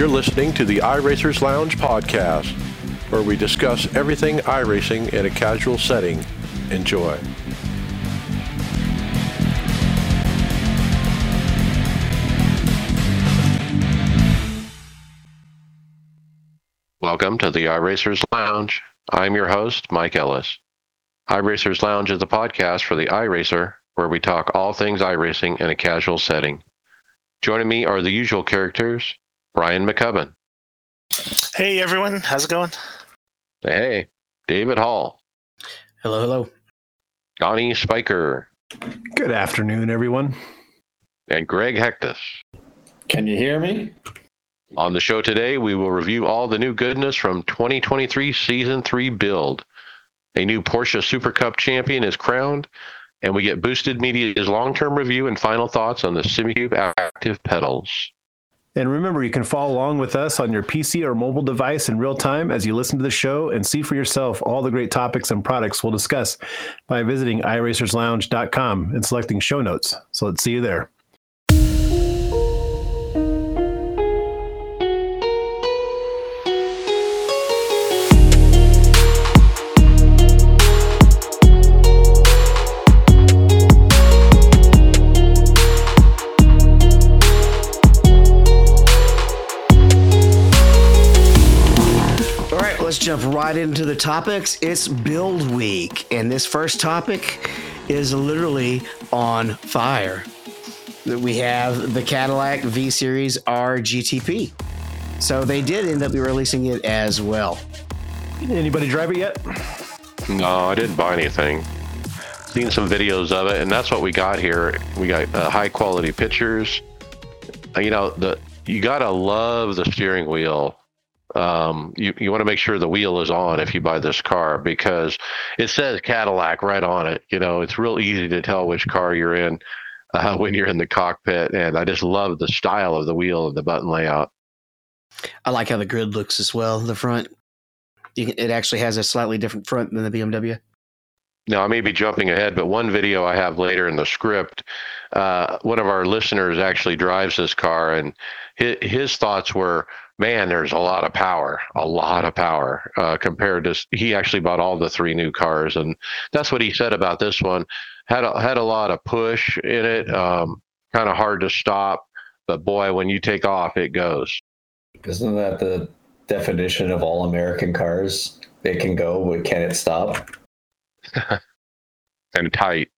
You're listening to the iRacers Lounge podcast, where we discuss everything iRacing in a casual setting. Enjoy. Welcome to the iRacers Lounge. I'm your host, Mike Ellis. iRacers Lounge is a podcast for the iRacer, where we talk all things iRacing in a casual setting. Joining me are the usual characters Brian Maccubbin. Hey everyone, how's it going? Hey, David Hall. Hello, hello. Donnie Spiker. Good afternoon, everyone. And Greg Hecktus. Can you hear me? On the show today, we will review all the new goodness from 2023 Season 3 build. A new Porsche Super Cup champion is crowned, and we get Boosted Media's long term review and final thoughts on the Simucube active pedals. And remember, you can follow along with us on your PC or mobile device in real time as you listen to the show and see for yourself all the great topics and products we'll discuss by visiting iRacersLounge.com and selecting show notes. So let's see you there. Right into the topics. It's build week, and this first topic is literally on fire. We have the Cadillac V Series R GTP. So they did end up releasing it as well. Anybody drive it yet? No, I didn't buy anything. Seen some videos of it, and that's what we got here. We got uh, high quality pictures. Uh, you know, the you gotta love the steering wheel um, you, you want to make sure the wheel is on if you buy this car because it says Cadillac right on it. You know, it's real easy to tell which car you're in uh, when you're in the cockpit. And I just love the style of the wheel and the button layout. I like how the grid looks as well. The front, can, it actually has a slightly different front than the BMW. Now, I may be jumping ahead, but one video I have later in the script, uh, one of our listeners actually drives this car, and his, his thoughts were man, there's a lot of power, a lot of power uh, compared to. He actually bought all the three new cars, and that's what he said about this one. Had a, had a lot of push in it, um, kind of hard to stop, but boy, when you take off, it goes. Isn't that the definition of all American cars? It can go, but can it stop? and tight.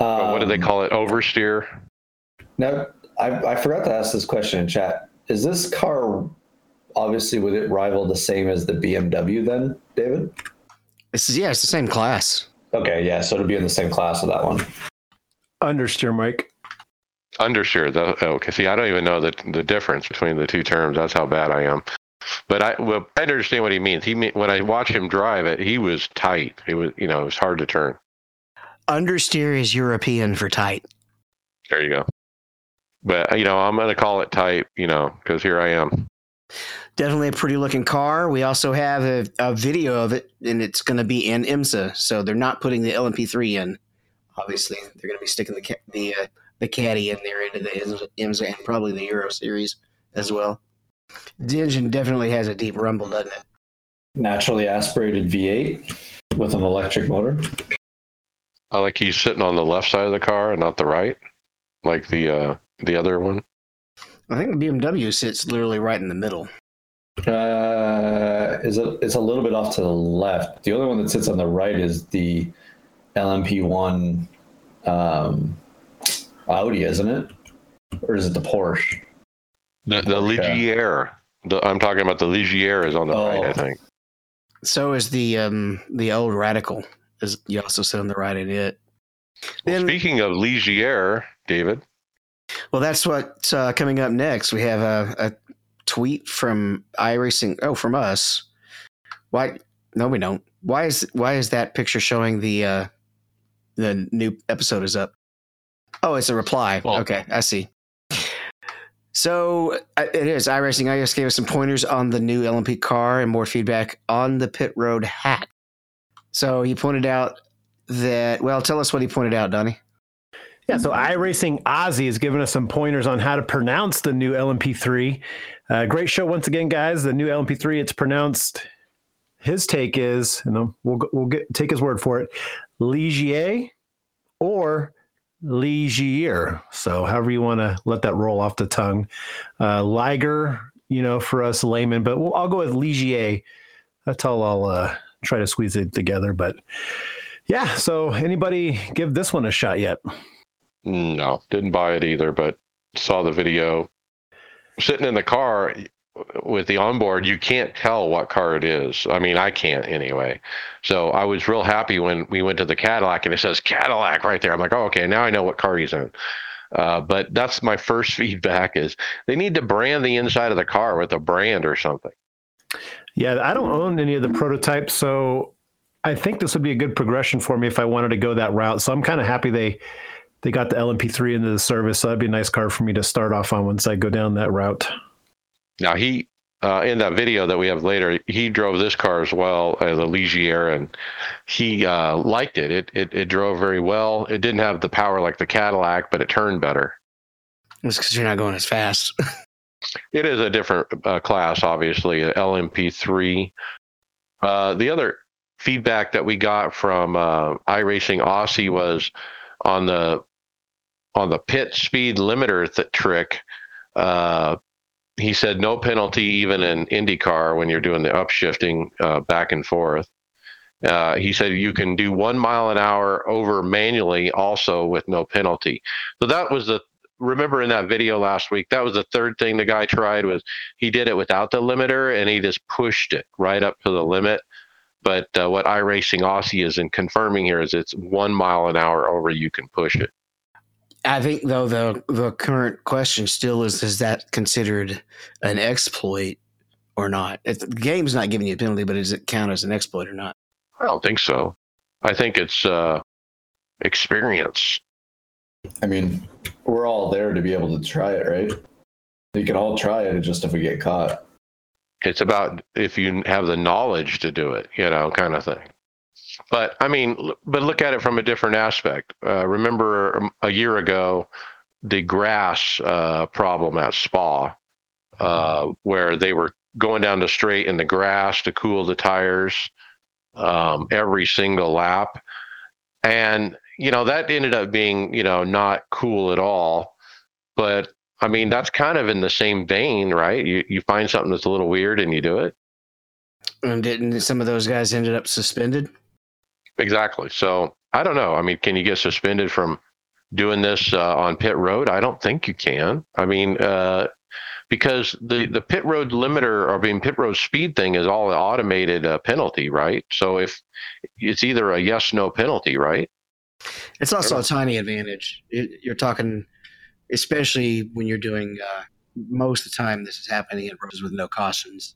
Um, what do they um, call it? Oversteer. No, I, I forgot to ask this question in chat is this car obviously would it rival the same as the BMW then, David? This is yeah, it's the same class. Okay, yeah, so it'll be in the same class of that one. Understeer, Mike. Understeer. The, oh, okay, see, I don't even know the the difference between the two terms. That's how bad I am. But I well, I understand what he means. He when I watch him drive it, he was tight. It was you know it was hard to turn. Understeer is European for tight. There you go but you know, I'm going to call it type, you know, because here I am. Definitely a pretty looking car. We also have a, a video of it, and it's going to be in IMSA, so they're not putting the LMP3 in. Obviously, they're going to be sticking the the uh, the caddy in there into the IMSA and probably the Euro Series as well. The engine definitely has a deep rumble, doesn't it? Naturally aspirated V8 with an electric motor. I like he's sitting on the left side of the car and not the right, like the uh, the other one? I think the BMW sits literally right in the middle. Uh, is it? It's a little bit off to the left. The other one that sits on the right is the LMP1 um, Audi, isn't it? Or is it the Porsche? The the Ligier. The, I'm talking about the Ligier is on the oh. right, I think. So is the um the old Radical. Is you also sit on the right of it. Well, then, speaking of Ligier, David, well, that's what's uh, coming up next. We have a, a tweet from iRacing. Oh, from us. Why? No, we don't. Why is why is that picture showing the uh, the new episode is up? Oh, it's a reply. Well, okay, I see. So uh, it is iRacing. I just gave us some pointers on the new LMP car and more feedback on the pit road hat. So he pointed out that. Well, tell us what he pointed out, Donnie. Yeah, so iRacing Aussie has given us some pointers on how to pronounce the new LMP3. Uh, great show once again, guys. The new LMP3. It's pronounced. His take is, and we'll we'll get take his word for it, Ligier or Ligier. So however you want to let that roll off the tongue. Uh, Liger, you know, for us laymen, but we'll, I'll go with Ligier. That's all I'll uh, try to squeeze it together. But yeah, so anybody give this one a shot yet? No, didn't buy it either, but saw the video. Sitting in the car with the onboard, you can't tell what car it is. I mean, I can't anyway. So I was real happy when we went to the Cadillac and it says Cadillac right there. I'm like, oh, okay, now I know what car he's in. Uh, but that's my first feedback is they need to brand the inside of the car with a brand or something. Yeah, I don't own any of the prototypes, so I think this would be a good progression for me if I wanted to go that route. So I'm kind of happy they they got the LMP3 into the service. So that'd be a nice car for me to start off on once I go down that route. Now he uh, in that video that we have later, he drove this car as well, uh, the Ligier, and he uh, liked it. it. It it drove very well. It didn't have the power like the Cadillac, but it turned better. It's because you're not going as fast. it is a different uh, class, obviously, LMP3. Uh, the other feedback that we got from uh, iRacing Aussie was on the on the pit speed limiter th- trick. Uh, he said no penalty even in IndyCar when you're doing the upshifting uh, back and forth. Uh, he said you can do one mile an hour over manually also with no penalty. So that was the remember in that video last week that was the third thing the guy tried was he did it without the limiter and he just pushed it right up to the limit. But uh, what iRacing Aussie is in confirming here is it's one mile an hour over you can push it. I think though the the current question still is: Is that considered an exploit or not? If the game's not giving you a penalty, but does it count as an exploit or not? I don't think so. I think it's uh, experience. I mean, we're all there to be able to try it, right? You can all try it, just if we get caught. It's about if you have the knowledge to do it, you know, kind of thing. But I mean, but look at it from a different aspect. Uh, remember a year ago, the grass uh, problem at Spa, uh, where they were going down the straight in the grass to cool the tires um, every single lap, and you know that ended up being you know not cool at all. But I mean, that's kind of in the same vein, right? You you find something that's a little weird and you do it. And didn't some of those guys ended up suspended? Exactly. So I don't know. I mean, can you get suspended from doing this uh, on pit road? I don't think you can. I mean, uh, because the the pit road limiter or being pit road speed thing is all automated uh, penalty, right? So if it's either a yes no penalty, right? It's also a tiny advantage. You're talking, especially when you're doing uh, most of the time. This is happening in roads with no cautions.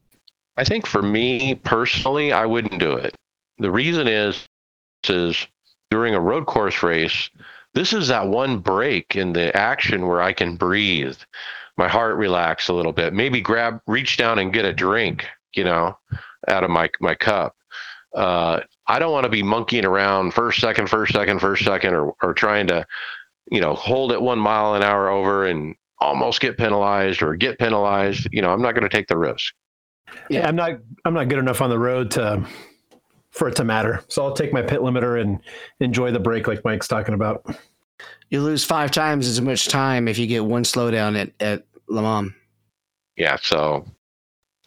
I think for me personally, I wouldn't do it. The reason is is during a road course race, this is that one break in the action where I can breathe, my heart relax a little bit, maybe grab, reach down and get a drink, you know, out of my my cup. Uh, I don't want to be monkeying around first second, first second, first second, or or trying to, you know, hold it one mile an hour over and almost get penalized or get penalized. You know, I'm not going to take the risk. Yeah, I'm not. I'm not good enough on the road to for it to matter. So I'll take my pit limiter and enjoy the break like Mike's talking about. You lose five times as much time if you get one slowdown at, at Le Mans. Yeah, so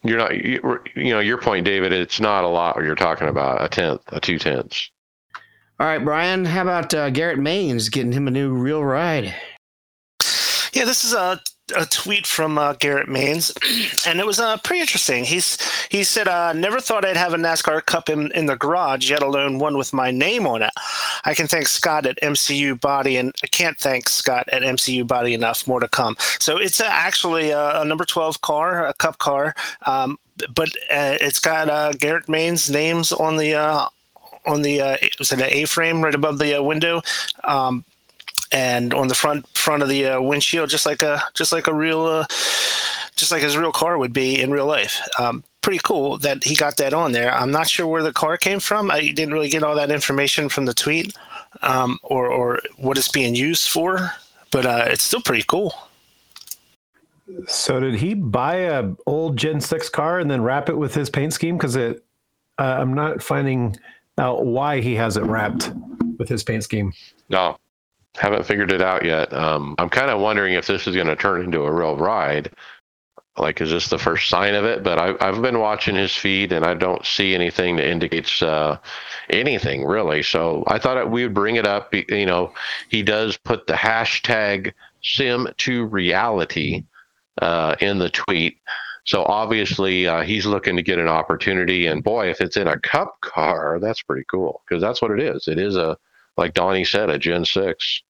you're not, you, you know, your point, David, it's not a lot you're talking about a tenth, a two tenths. All right, Brian, how about uh, Garrett Manes getting him a new real ride? Yeah, this is a a tweet from uh, Garrett Manes, and it was uh, pretty interesting. He's he said, uh, "Never thought I'd have a NASCAR Cup in, in the garage, yet alone one with my name on it. I can thank Scott at MCU Body, and I can't thank Scott at MCU Body enough. More to come. So it's actually a, a, number twelve car, a Cup car, um, but uh, it's got uh, Garrett Manes' names on the uh, on the uh, was it an A frame right above the window." Um, and on the front front of the uh, windshield, just like a just like a real, uh, just like his real car would be in real life. Um, pretty cool that he got that on there. I'm not sure where the car came from. I didn't really get all that information from the tweet um, or or what it's being used for, but uh, it's still pretty cool. So did he buy a old Gen Six car and then wrap it with his paint scheme? Because it, uh, I'm not finding out why he has it wrapped with his paint scheme. No, haven't figured it out yet. Um, I'm kind of wondering if this is going to turn into a real ride. Like, is this the first sign of it? But I, I've been watching his feed, and I don't see anything that indicates uh, anything really. So I thought we would bring it up. You know, he does put the hashtag sim to reality uh, in the tweet. So obviously, uh, he's looking to get an opportunity. And boy, if it's in a cup car, that's pretty cool because that's what it is. It is a, like Donnie said, a Gen 6.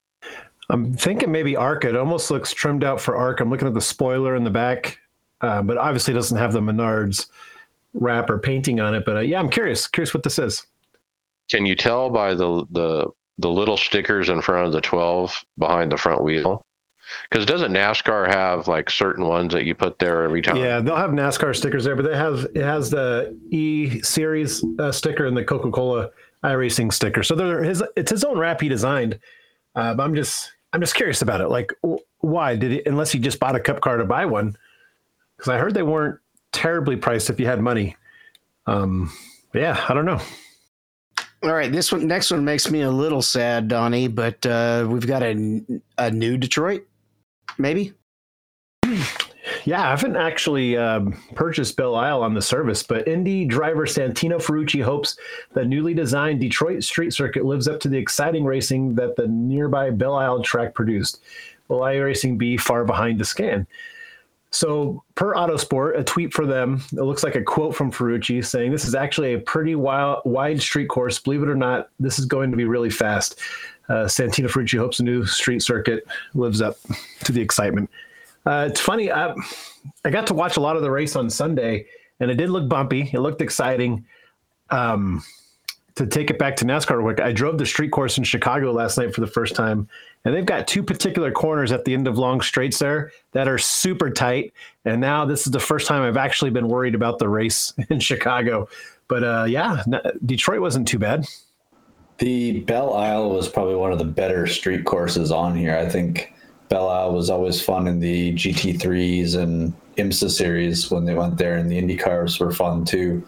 I'm thinking maybe ARC. It almost looks trimmed out for ARC. I'm looking at the spoiler in the back, uh, but obviously doesn't have the Menards wrap or painting on it. But uh, yeah, I'm curious. Curious what this is. Can you tell by the the the little stickers in front of the 12 behind the front wheel? Because doesn't NASCAR have like certain ones that you put there every time? Yeah, they'll have NASCAR stickers there, but they have it has the E Series uh, sticker and the Coca Cola iRacing sticker. So they're his it's his own wrap he designed. Uh, but I'm just I'm just curious about it. Like, why did it? Unless he just bought a cup car to buy one, because I heard they weren't terribly priced if you had money. Um, yeah, I don't know. All right, this one next one makes me a little sad, Donnie. But uh, we've got a a new Detroit, maybe. Yeah, I haven't actually um, purchased Belle Isle on the service, but Indy driver Santino Ferrucci hopes the newly designed Detroit street circuit lives up to the exciting racing that the nearby Belle Isle track produced. Will iRacing be far behind the scan? So, per Autosport, a tweet for them, it looks like a quote from Ferrucci saying, This is actually a pretty wild, wide street course. Believe it or not, this is going to be really fast. Uh, Santino Ferrucci hopes the new street circuit lives up to the excitement. Uh, it's funny. I, I got to watch a lot of the race on Sunday, and it did look bumpy. It looked exciting. Um, to take it back to NASCAR quick, I drove the street course in Chicago last night for the first time, and they've got two particular corners at the end of long straights there that are super tight. And now this is the first time I've actually been worried about the race in Chicago. But uh, yeah, Detroit wasn't too bad. The Belle Isle was probably one of the better street courses on here. I think Isle was always fun in the GT3s and IMSA series when they went there, and the Indy cars were fun too.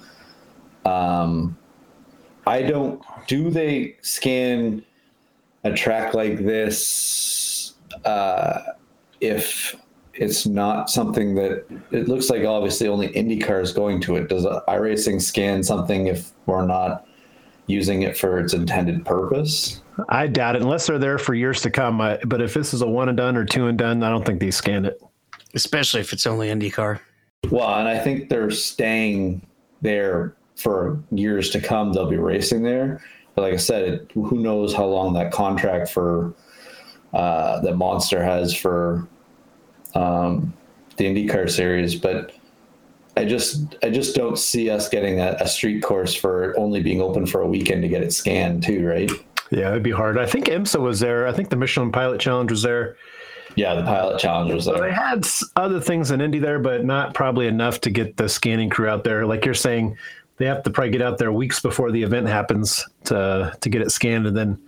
Um, I don't. Do they scan a track like this uh, if it's not something that it looks like? Obviously, only Indy cars going to it. Does iRacing scan something if we're not using it for its intended purpose? I doubt it, unless they're there for years to come. I, but if this is a one and done or two and done, I don't think they scan it. Especially if it's only IndyCar. Well, and I think they're staying there for years to come. They'll be racing there. But like I said, it, who knows how long that contract for uh, that Monster has for um, the IndyCar series. But I just I just don't see us getting a, a street course for only being open for a weekend to get it scanned too, right? Yeah, it'd be hard. I think IMSA was there. I think the Michelin Pilot Challenge was there. Yeah, the Pilot Challenge was there. So they had other things in Indy there, but not probably enough to get the scanning crew out there. Like you're saying, they have to probably get out there weeks before the event happens to to get it scanned and then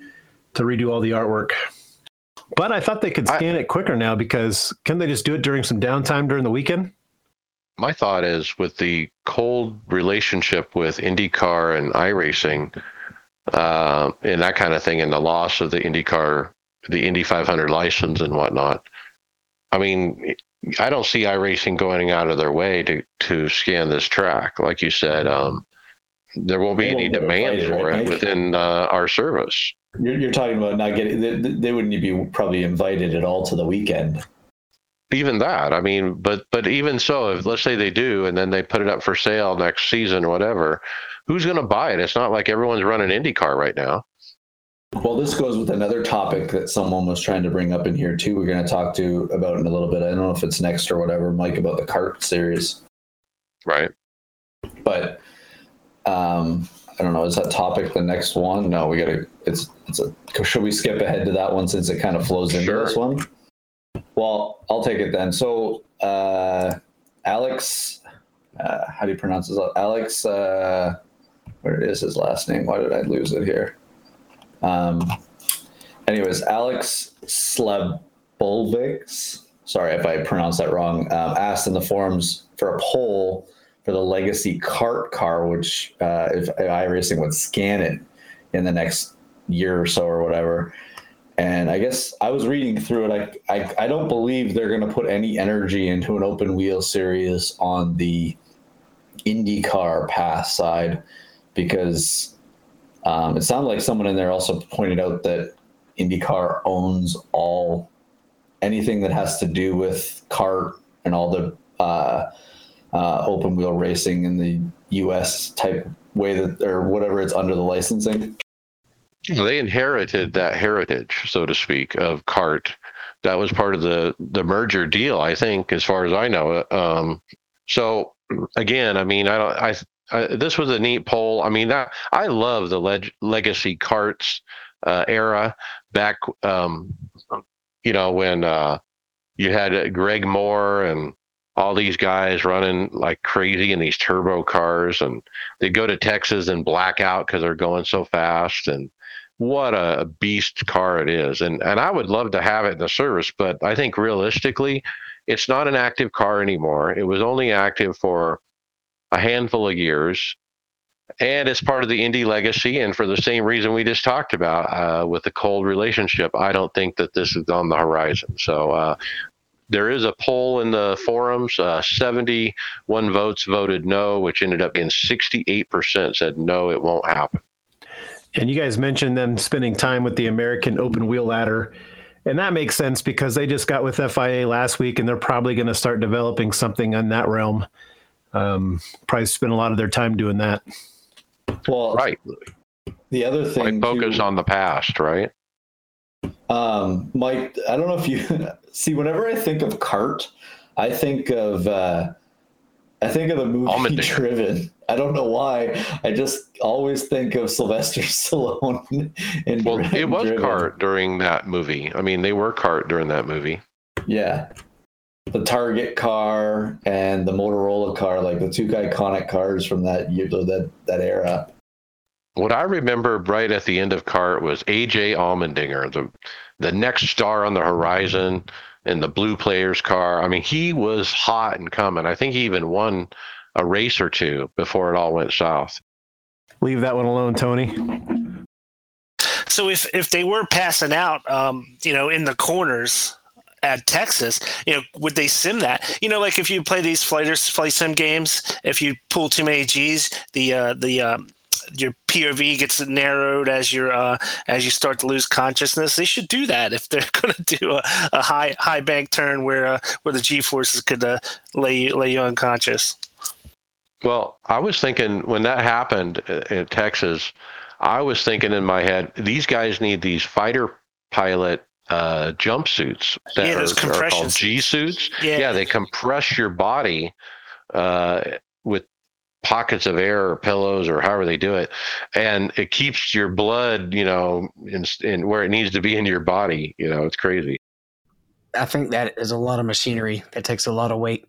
to redo all the artwork. But I thought they could scan I, it quicker now because can they just do it during some downtime during the weekend? My thought is with the cold relationship with IndyCar and iRacing, uh, and that kind of thing, and the loss of the IndyCar, the Indy 500 license and whatnot. I mean, I don't see iRacing going out of their way to to scan this track. Like you said, um, there won't be any demand for it within uh, our service. You're, you're, talking about not getting. They, they wouldn't be probably invited at all to the weekend. Even that, I mean, but but even so, if let's say they do, and then they put it up for sale next season or whatever, who's going to buy it? It's not like everyone's running IndyCar right now. Well, this goes with another topic that someone was trying to bring up in here too. We're going to talk to about in a little bit. I don't know if it's next or whatever, Mike, about the CART series. Right. But um, I don't know. Is that topic the next one? No, we got to. It's it's a. Should we skip ahead to that one since it kind of flows into sure. this one? Well, I'll take it then. So, uh, Alex, uh, how do you pronounce his? Alex. Uh, where is his last name? Why did I lose it here? Um, anyways, Alex Slabulvics, sorry if I pronounced that wrong, um, asked in the forums for a poll for the legacy CART car, which uh, if iRacing would scan it in the next year or so or whatever. And I guess I was reading through it. I, I, I don't believe they're going to put any energy into an open wheel series on the IndyCar pass side because um, it sounded like someone in there also pointed out that IndyCar owns all anything that has to do with CART and all the uh, uh, open wheel racing in the U.S. type way that or whatever it's under the licensing. They inherited that heritage, so to speak, of CART. That was part of the the merger deal, I think, as far as I know. Um, so again, I mean, I don't. I, I this was a neat poll. I mean, that, I love the leg, legacy CARTs uh, era back. Um, you know when uh, you had Greg Moore and all these guys running like crazy in these turbo cars, and they go to Texas and black out because they're going so fast and what a beast car it is and and I would love to have it in the service but I think realistically it's not an active car anymore it was only active for a handful of years and it's part of the Indy legacy and for the same reason we just talked about uh, with the cold relationship I don't think that this is on the horizon so uh, there is a poll in the forums. Uh, 71 votes voted no, which ended up being 68% said no, it won't happen. And you guys mentioned them spending time with the American Open Wheel Ladder. And that makes sense because they just got with FIA last week and they're probably going to start developing something in that realm. Um, probably spend a lot of their time doing that. Well, Right. the other thing, Like focus too- on the past, right? Um, Mike, I don't know if you see. Whenever I think of CART, I think of uh, I think of the movie Allmendinger. Driven. I don't know why. I just always think of Sylvester Stallone. In Well, Dri- it was Driven. CART during that movie. I mean, they were CART during that movie. Yeah, the Target car and the Motorola car, like the two iconic cars from that year, that that era. What I remember right at the end of CART was AJ Allmendinger, the the next star on the horizon in the blue players car. I mean, he was hot and coming. I think he even won a race or two before it all went south. Leave that one alone, Tony. So if if they were passing out, um, you know, in the corners at Texas, you know, would they sim that? You know, like if you play these flighters flight sim games, if you pull too many G's, the uh, the um, your POV gets narrowed as your uh, as you start to lose consciousness. They should do that if they're going to do a, a high high bank turn where uh, where the G forces could uh, lay you, lay you unconscious. Well, I was thinking when that happened uh, in Texas, I was thinking in my head, these guys need these fighter pilot uh, jumpsuits that Yeah, those are, are compression called G suits. Yeah. Yeah, they compress your body uh, with pockets of air or pillows or however they do it, and it keeps your blood, you know, in, in where it needs to be in your body. You know, it's crazy. I think that is a lot of machinery. That takes a lot of weight.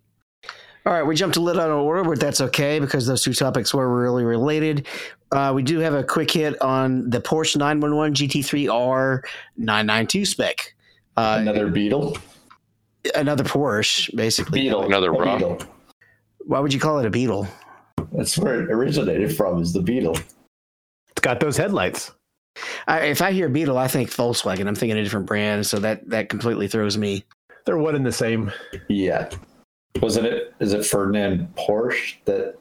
All right, we jumped a little out of order, but that's okay because those two topics were really related. Uh, we do have a quick hit on the Porsche 911 GT3 R992 spec. Uh, Another Beetle. another Porsche, basically. Beetle. Another rock. Beetle. Why would you call it a Beetle? That's where it originated from. Is the Beetle. It's got those headlights. I, if I hear Beetle, I think Volkswagen. I'm thinking a different brand, so that that completely throws me. They're one and the same. Yeah. Wasn't it? Is it Ferdinand Porsche that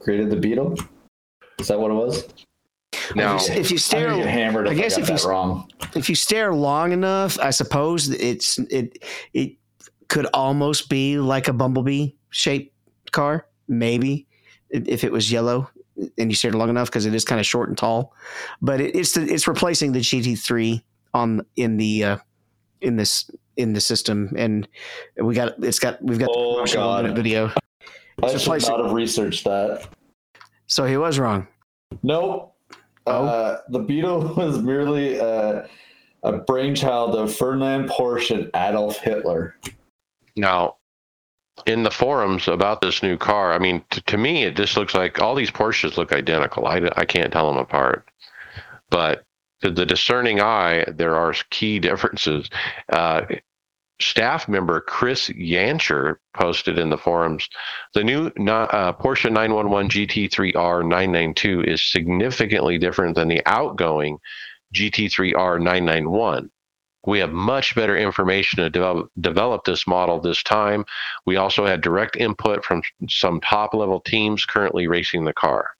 created the Beetle? Is that what it was? No. If you- if you I'm stare, gonna hammered. If I I, guess got if you wrong. if you stare long enough, I suppose it's it it could almost be like a bumblebee shaped car, maybe if if it was yellow and you stared long enough because it is kind of short and tall. But it, it's the, it's replacing the GT3 on in the uh, in this in the system, and we got it's got we've got Oh, the promotional video. I It's should replacing- not have researched that. So he was wrong. Nope. Oh. Uh, the Beetle was merely uh, a brainchild of Ferdinand Porsche and Adolf Hitler. Now, in the forums about this new car, I mean, t- to me, it just looks like all these Porsches look identical. I, I can't tell them apart. But to the discerning eye, there are key differences. Uh, staff member Chris Yancher posted in the forums, the new uh, Porsche 911 GT3R 992 is significantly different than the outgoing GT3R 991. We have much better information to develop, develop this model this time. We also had direct input from some top level teams currently racing the car.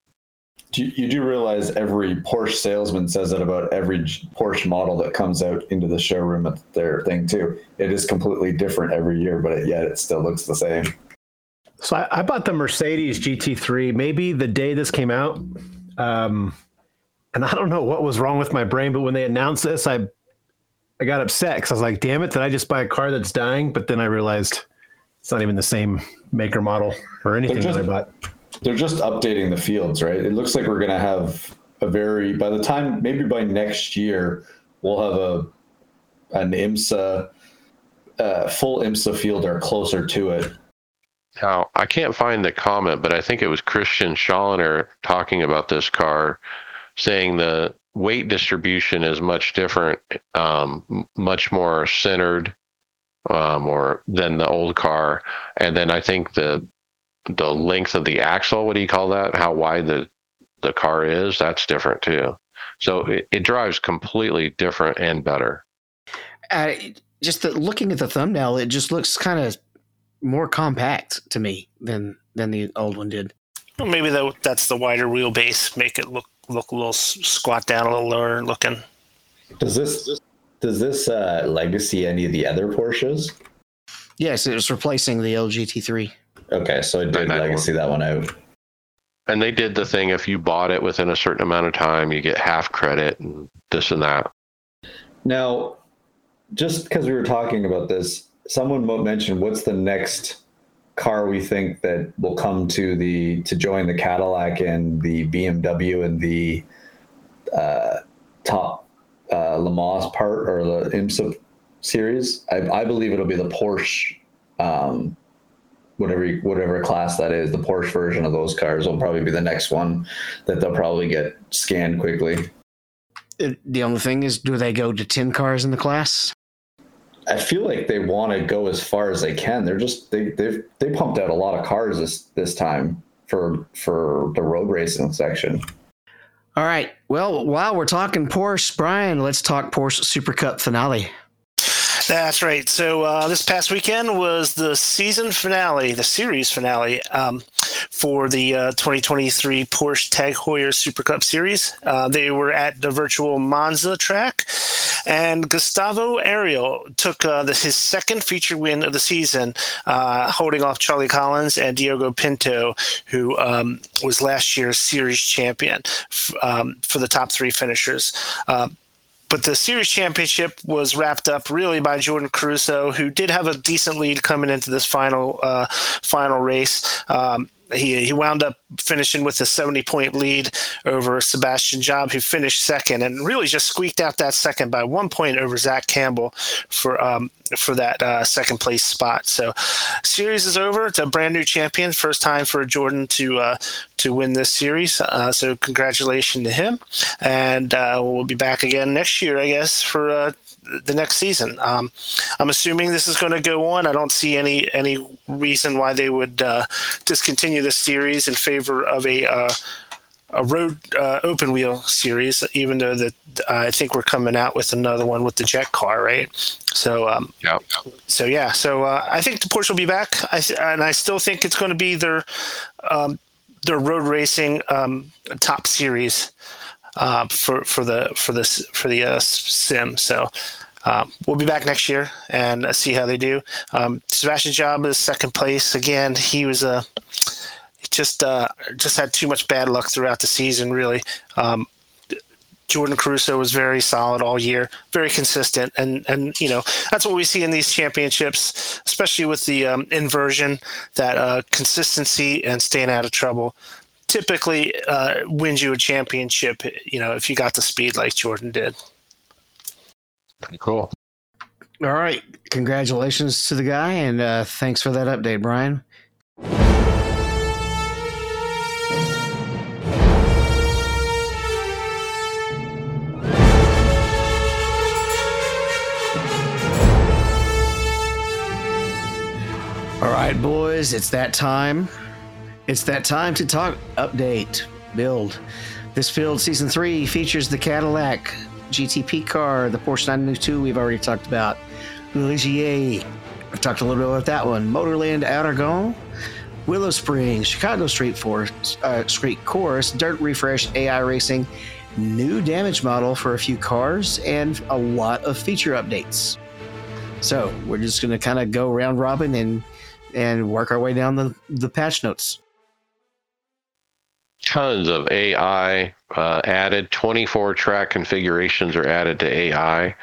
You, you do realize every Porsche salesman says that about every Porsche model that comes out into the showroom at their thing too. It is completely different every year, but it, yet it still looks the same. So I, I, bought the Mercedes GT3 maybe the day this came out, um, and I don't know what was wrong with my brain, but when they announced this, I I got upset because I was like, "Damn it! Did I just buy a car that's dying?" But then I realized it's not even the same maker model or anything just, that I bought they're just updating the fields, right? It looks like we're going to have a very by the time maybe by next year we'll have a an IMSA uh, full IMSA field or closer to it. Now I can't find the comment, but I think it was Christian Schallner talking about this car, saying the weight distribution is much different, um, much more centered, um, or than the old car, and then I think the the length of the axle, what do you call that? How wide the the car is, that's different too. So it, it drives completely different and better. Uh, just the, looking at the thumbnail, it just looks kind of more compact to me than than the old one did. Well, maybe that, that's the wider wheelbase, make it look look a little squat down, a little lower looking. Does this does this uh, legacy any of the other Porsches? Yes, it was replacing the LGT3. Okay, so I did legacy that one out. And they did the thing if you bought it within a certain amount of time, you get half credit and this and that. Now, just because we were talking about this, someone mentioned what's the next car we think that will come to the to join the Cadillac and the BMW and the uh, top uh, Le Mans part or the IMSA series. I, I believe it'll be the Porsche um, whatever whatever class that is, the Porsche version of those cars will probably be the next one that they'll probably get scanned quickly. The only thing is, do they go to ten cars in the class? I feel like they want to go as far as they can. They're just they they they pumped out a lot of cars this this time for for the road racing section. All right. Well, while we're talking Porsche, Brian, let's talk Porsche Super Cup finale. That's right. So uh, this past weekend was the season finale, the series finale um, for the uh, 2023 Porsche Tag Heuer Super Cup Series. Uh, they were at the virtual Monza track, and Gustavo Ariel took uh, the, his second feature win of the season, uh, holding off Charlie Collins and Diogo Pinto, who um, was last year's series champion f- um, for the top three finishers. But the series championship was wrapped up really by Jordan Caruso, who did have a decent lead coming into this final uh, final race. Um, he, he wound up finishing with a 70 point lead over Sebastian Job, who finished second and really just squeaked out that second by one point over Zach Campbell for um, for that uh, second place spot. So, series is over. It's a brand new champion. First time for Jordan to uh, to win this series. Uh, so, congratulations to him. And uh, we'll be back again next year, I guess, for uh, the next season. Um, I'm assuming this is going to go on. I don't see any any reason why they would uh, discontinue this series in favor of a uh, a road uh, open wheel series. Even though that I think we're coming out with another one with the jet car, right? So um, yeah, so yeah, so uh, I think the Porsche will be back. I, and I still think it's going to be their um, their road racing um, top series uh, for for the for this for the uh, sim. So um, we'll be back next year and uh, see how they do. Um, Sebastian Job is second place again. He was a uh, just uh, just had too much bad luck throughout the season. Really, um, Jordan Caruso was very solid all year, very consistent, and and you know that's what we see in these championships, especially with the um, inversion. That uh, consistency and staying out of trouble typically uh, wins you a championship. You know, if you got the speed like Jordan did. Pretty cool. All right, congratulations to the guy, and uh, thanks for that update, Brian. All right, boys, it's that time. It's that time to talk update build. This build season three features the Cadillac GTP car, the Porsche 992 we've already talked about, Ligier. I've talked a little bit about that one. Motorland Aragon, Willow Springs, Chicago Street Force, uh, Street Course, Dirt Refresh, AI Racing, new damage model for a few cars, and a lot of feature updates. So we're just going to kind of go round robin and and work our way down the, the patch notes. Tons of AI uh, added. 24 track configurations are added to AI.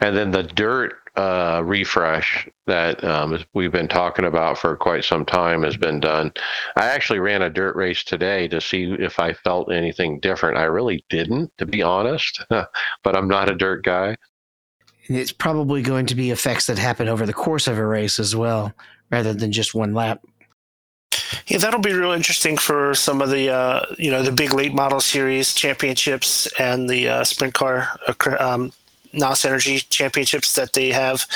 And then the dirt uh, refresh that um, we've been talking about for quite some time has been done. I actually ran a dirt race today to see if I felt anything different. I really didn't, to be honest, but I'm not a dirt guy. It's probably going to be effects that happen over the course of a race as well, rather than just one lap. Yeah, that'll be real interesting for some of the uh, you know the big late model series championships and the uh, sprint car uh, um, NOS Energy championships that they have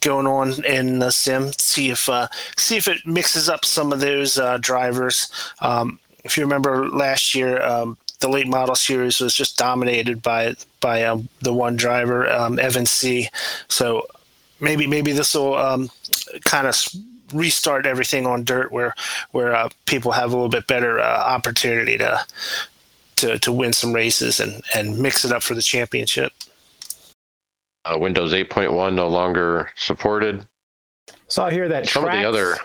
going on in the sim. See if uh, see if it mixes up some of those uh, drivers. Um, if you remember last year, um, the late model series was just dominated by by um, the one driver, um, Evan C. So maybe maybe this will um, kind of restart everything on dirt where where uh, people have a little bit better uh, opportunity to to to win some races and and mix it up for the championship. Uh, Windows 8.1 no longer supported. Saw here that some tracks, of the other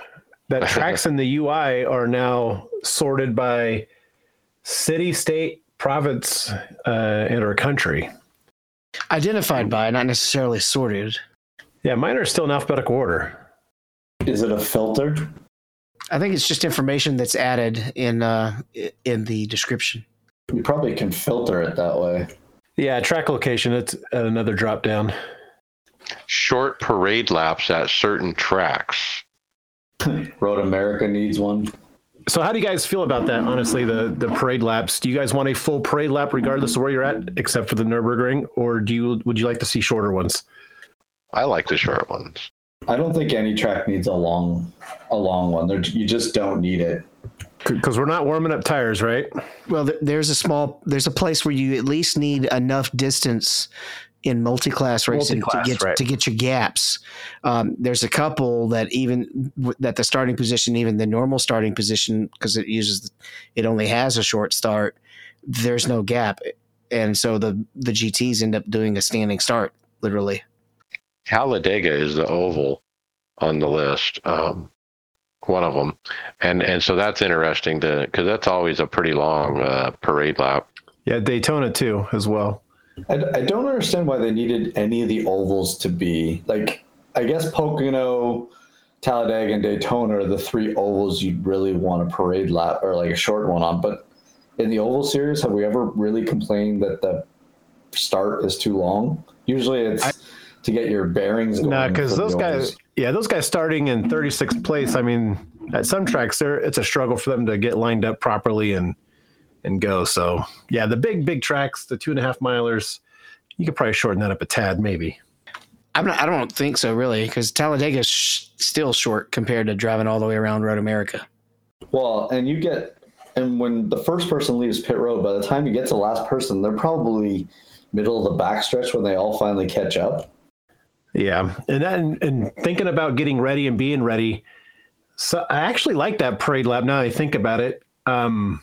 that tracks in the UI are now sorted by city, state, province, uh, and or country. Identified by, not necessarily sorted. Yeah, mine are still in alphabetical order. Is it a filter? I think it's just information that's added in uh, in the description. You probably can filter it that way. Yeah, track location. It's another drop down. Short parade laps at certain tracks. Road America needs one. So, how do you guys feel about that? Honestly, the the parade laps. Do you guys want a full parade lap regardless of where you're at, except for the Nurburgring, or do you would you like to see shorter ones? I like the short ones. I don't think any track needs a long a long one. There, you just don't need it. Because we're not warming up tires, right? Well, there's a small, there's a place where you at least need enough distance in multi-class racing Multi-class, to get right. to get your gaps. Um, there's a couple that even that the starting position, even the normal starting position, because it uses it only has a short start. There's no gap, and so the the GTS end up doing a standing start, literally. Talladega is the oval on the list, um, one of them, and and so that's interesting to because that's always a pretty long uh, parade lap. Yeah, Daytona too, as well. I, I don't understand why they needed any of the ovals to be like. I guess Pocono, Talladega, and Daytona are the three ovals you'd really want a parade lap or like a short one on. But in the oval series, have we ever really complained that the start is too long? Usually, it's I- to get your bearings going. No, because those guys, ovals. yeah, those guys starting in 36th place. I mean, at some tracks, there it's a struggle for them to get lined up properly and and go. So yeah, the big big tracks, the two and a half milers, you could probably shorten that up a tad, maybe. I'm not, I don't think so, really, because Talladega is sh- still short compared to driving all the way around Road America. Well, and you get, and when the first person leaves pit road, by the time you get to the last person, they're probably middle of the backstretch when they all finally catch up. Yeah, and then and thinking about getting ready and being ready. So I actually like that parade lap. Now that I think about it, um,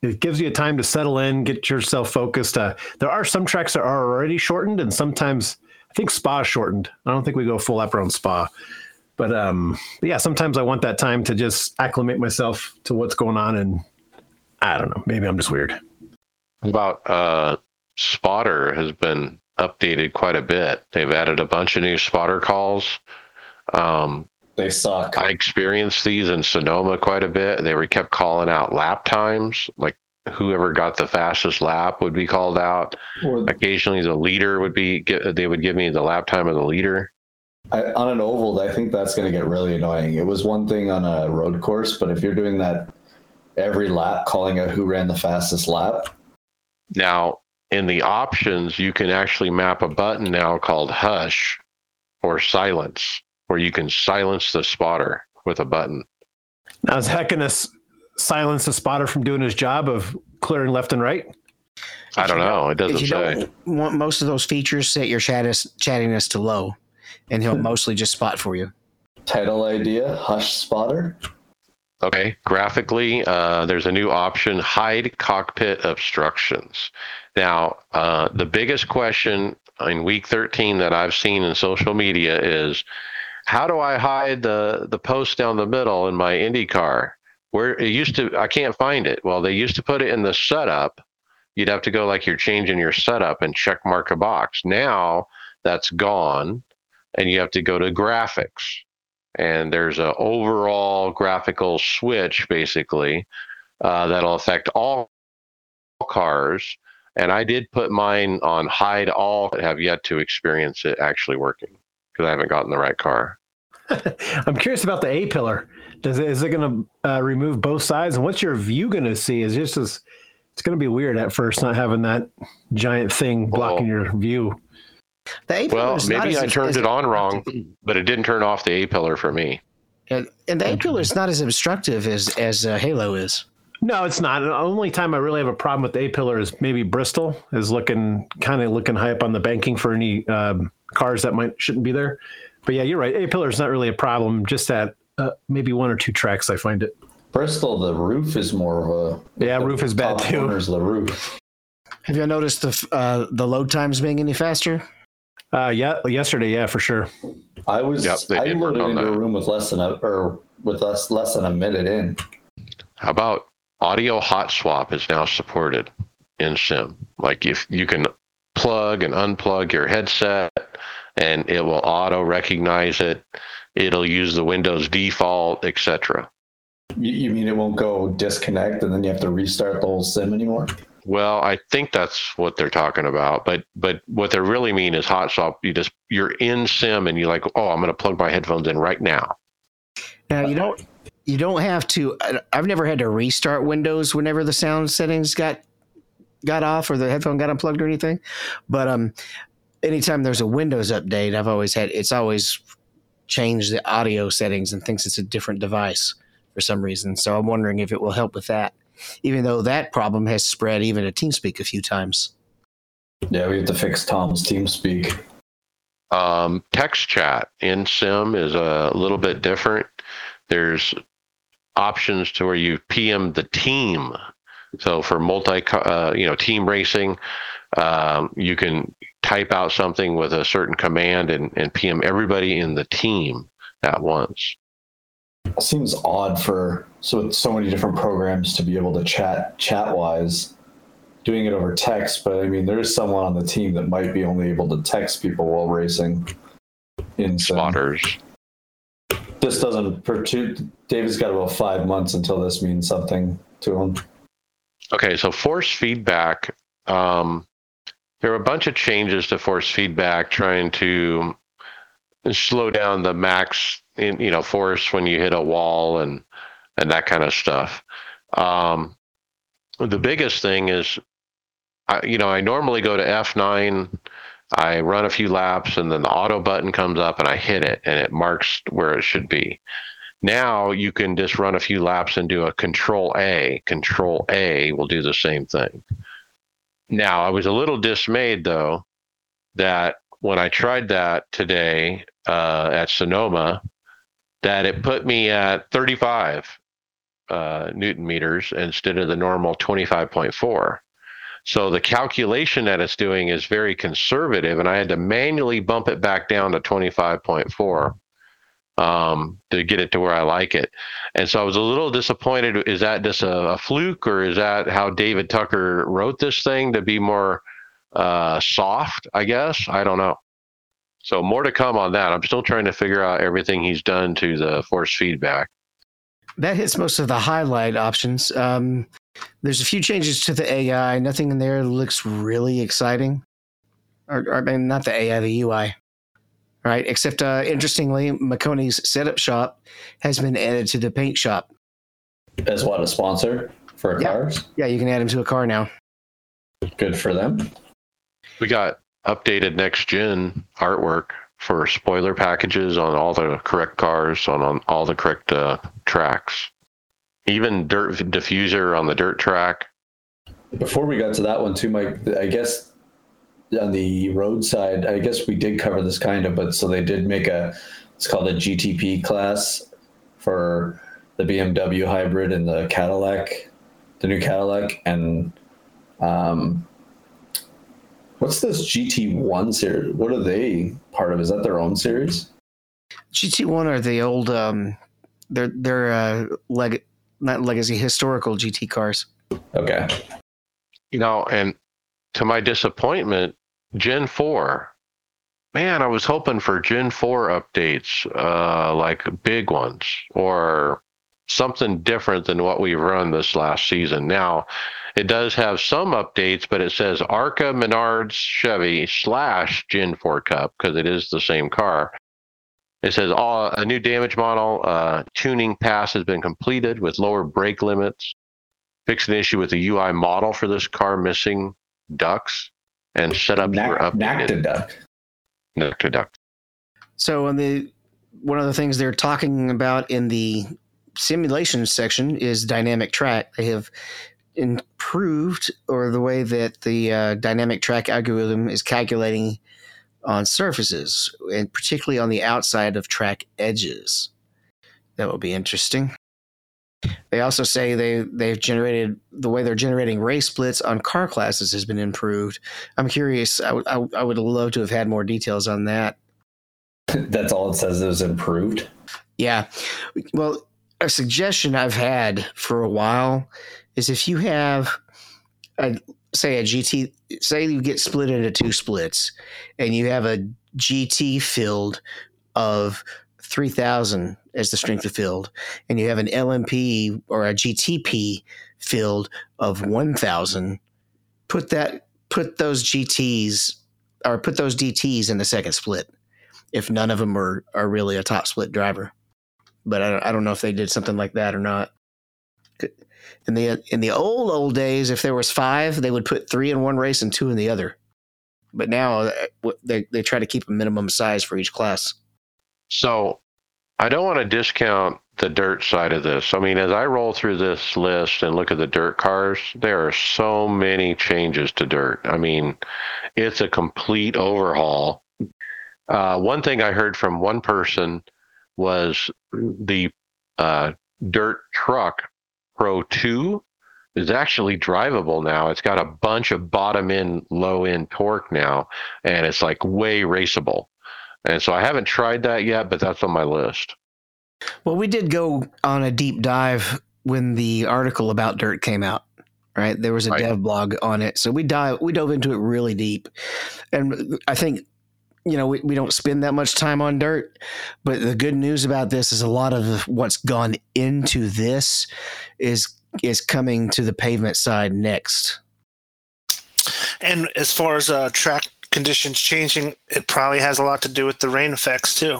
it gives you a time to settle in, get yourself focused. Uh, there are some tracks that are already shortened, and sometimes I think Spa shortened. I don't think we go full lap around Spa, but um, but yeah, sometimes I want that time to just acclimate myself to what's going on, and I don't know, maybe I'm just weird. About uh, spotter has been updated quite a bit. They've added a bunch of new spotter calls. Um, They suck. I experienced these in Sonoma quite a bit. They were kept calling out lap times, like whoever got the fastest lap would be called out. Or Occasionally, the leader would be. They would give me the lap time of the leader. I, on an oval, I think that's going to get really annoying. It was one thing on a road course, but if you're doing that every lap, calling out who ran the fastest lap, Now, in the options, you can actually map a button now called Hush or Silence, where you can silence the spotter with a button. Now, is that going to silence the spotter from doing his job of clearing left and right? I don't know. It doesn't if you say. don't want most of those features, set your chattis, chattiness to low, and he'll mostly just spot for you. Title idea: Hush Spotter. Okay, graphically, uh, there's a new option: hide cockpit obstructions. Now, uh, the biggest question in week 13 that I've seen in social media is, how do I hide the the post down the middle in my Indy car? Where it used to, I can't find it. Well, they used to put it in the setup. You'd have to go like you're changing your setup and check mark a box. Now that's gone, and you have to go to graphics and there's an overall graphical switch basically uh, that'll affect all cars and i did put mine on hide all but have yet to experience it actually working because i haven't gotten the right car I'm curious about the A pillar. Does it, is it going to uh, remove both sides? And what's your view going to see? Is just as it's going to be weird at first not having that giant thing blocking Well- your view. The A well pillar is not maybe as- i turned as- it on wrong but it didn't turn off the a pillar for me And, and the A pillar is not as obstructive as as uh, Halo is. No, it's not. The only time I really have a problem with the A pillar is maybe Bristol is looking kind of looking high up on the banking for any um, cars that might shouldn't be there. But yeah, you're right. A pillar is not really a problem. Just that uh, maybe one or two tracks, I find it. Bristol, the roof is more of a. Yeah, the roof is bad top too. Corner's the roof. Have you noticed the uh, the load times being any faster? Uh, yeah, yesterday, yeah, for sure. I was. Yep, they I did work loaded into that. a room with less than a or with less less than a minute in. how about audio hot swap is now supported in sim. Like if you can plug and unplug your headset and it will auto recognize it it'll use the windows default etc You, you mean it won't go disconnect and then you have to restart the whole sim anymore? well i think that's what they're talking about but but what they really mean is hot swap. You just you're in sim and you're like oh i'm going to plug my headphones in right now. Now you don't you don't have to. I- I've never had to restart Windows whenever the sound settings got got off or the headphone got unplugged or anything. But um, anytime there's a Windows update, I've always had it's always changed the audio settings and thinks it's a different device for some reason. So I'm wondering if it will help with that. Even though that problem has spread even to TeamSpeak a few times. Yeah, we have to fix Tom's TeamSpeak. Um, text chat in Sim is a little bit different. There's options to where you PM the team. So for multi, uh, you know, team racing, um, you can type out something with a certain command and, and PM everybody in the team at once. seems odd for so so many different programs to be able to chat chat wise doing it over text but i mean there's someone on the team that might be only able to text people while racing in. Spotters. This doesn't pertu- david's got about five months until this means something to him Okay, so force feedback. Um, there were a bunch of changes to force feedback, trying to slow down the max, in, you know, force when you hit a wall and and that kind of stuff. Um, the biggest thing is, I, you know, I normally go to F9. I run a few laps, and then the auto button comes up, and I hit it, and it marks where it should be. Now you can just run a few laps and do a control A. Control A will do the same thing. Now, I was a little dismayed though that when I tried that today uh, at Sonoma, that it put me at 35 uh, newton meters instead of the normal 25.4. So the calculation that it's doing is very conservative, and I had to manually bump it back down to 25.4 um, to get it to where I like it. And so I was a little disappointed. Is that just a, a fluke, or is that how David Tucker wrote this thing to be more uh, soft? I guess I don't know. So more to come on that. I'm still trying to figure out everything he's done to the force feedback. That hits most of the highlight options. Um, there's a few changes to the AI. Nothing in there looks really exciting. Or, or I mean, not the AI, the UI. Right. Except, uh, interestingly, Maconi's setup shop has been added to the paint shop. as what a sponsor for Yeah. cars Yeah, you can add him to a car now. good for them We got updated next gen artwork for spoiler packages on all the correct cars on, on all the correct uh, tracks. Even dirt diffuser on the dirt track. Before we got to that one too, Mike, I guess on the road side, I guess we did cover this kind of, but so they did make a it's called a GTP class for the BMW hybrid and the Cadillac, the new Cadillac, and um, what's this GT1 series? What are they part of? Is that their own series? GT1 are the old, um, they're they're uh, leg not legacy historical GT cars. Okay. You know, and to my disappointment, Gen 4. Man, I was hoping for Gen 4 updates, uh, like big ones, or something different than what we've run this last season. Now, it does have some updates, but it says ARCA Menards Chevy slash Gen 4 Cup because it is the same car. It says all a new damage model uh, tuning pass has been completed with lower brake limits. Fixed an issue with the UI model for this car missing ducks and setups Nac- were updated. Nactiduct. Nacta duct. So on the one of the things they're talking about in the simulation section is dynamic track. They have improved or the way that the uh, dynamic track algorithm is calculating on surfaces and particularly on the outside of track edges. That will be interesting. They also say they they've generated the way they're generating race splits on car classes has been improved. I'm curious. I, would- I, would- would love to have had more details on that. That's all it says. It was improved. Yeah. Well, a suggestion I've had for a while is if you have, a, say, a GT, say you get split into two splits and you have a GT field of 3000 as the strength of field, and you have an LMP or a GTP field of 1000, put that, put those GTs or put those DTs in the second split if none of them are, are really a top split driver but I don't, I don't know if they did something like that or not. In the in the old old days, if there was five, they would put three in one race and two in the other. But now uh, they they try to keep a minimum size for each class. So I don't want to discount the dirt side of this. I mean, as I roll through this list and look at the dirt cars, there are so many changes to dirt. I mean, it's a complete overhaul. Uh, one thing I heard from one person was the uh, dirt truck Pro 2 is actually drivable now. It's got a bunch of bottom end, low end torque now, and it's like way raceable. And so I haven't tried that yet, but that's on my list. Well, we did go on a deep dive when the article about dirt came out. Right, there was a Right. dev blog on it, so we dive we dove into it really deep, and I think you know we, we don't spend that much time on dirt, but the good news about this is a lot of what's gone into this is is coming to the pavement side next. And as far as uh, track conditions changing, it probably has a lot to do with the rain effects too.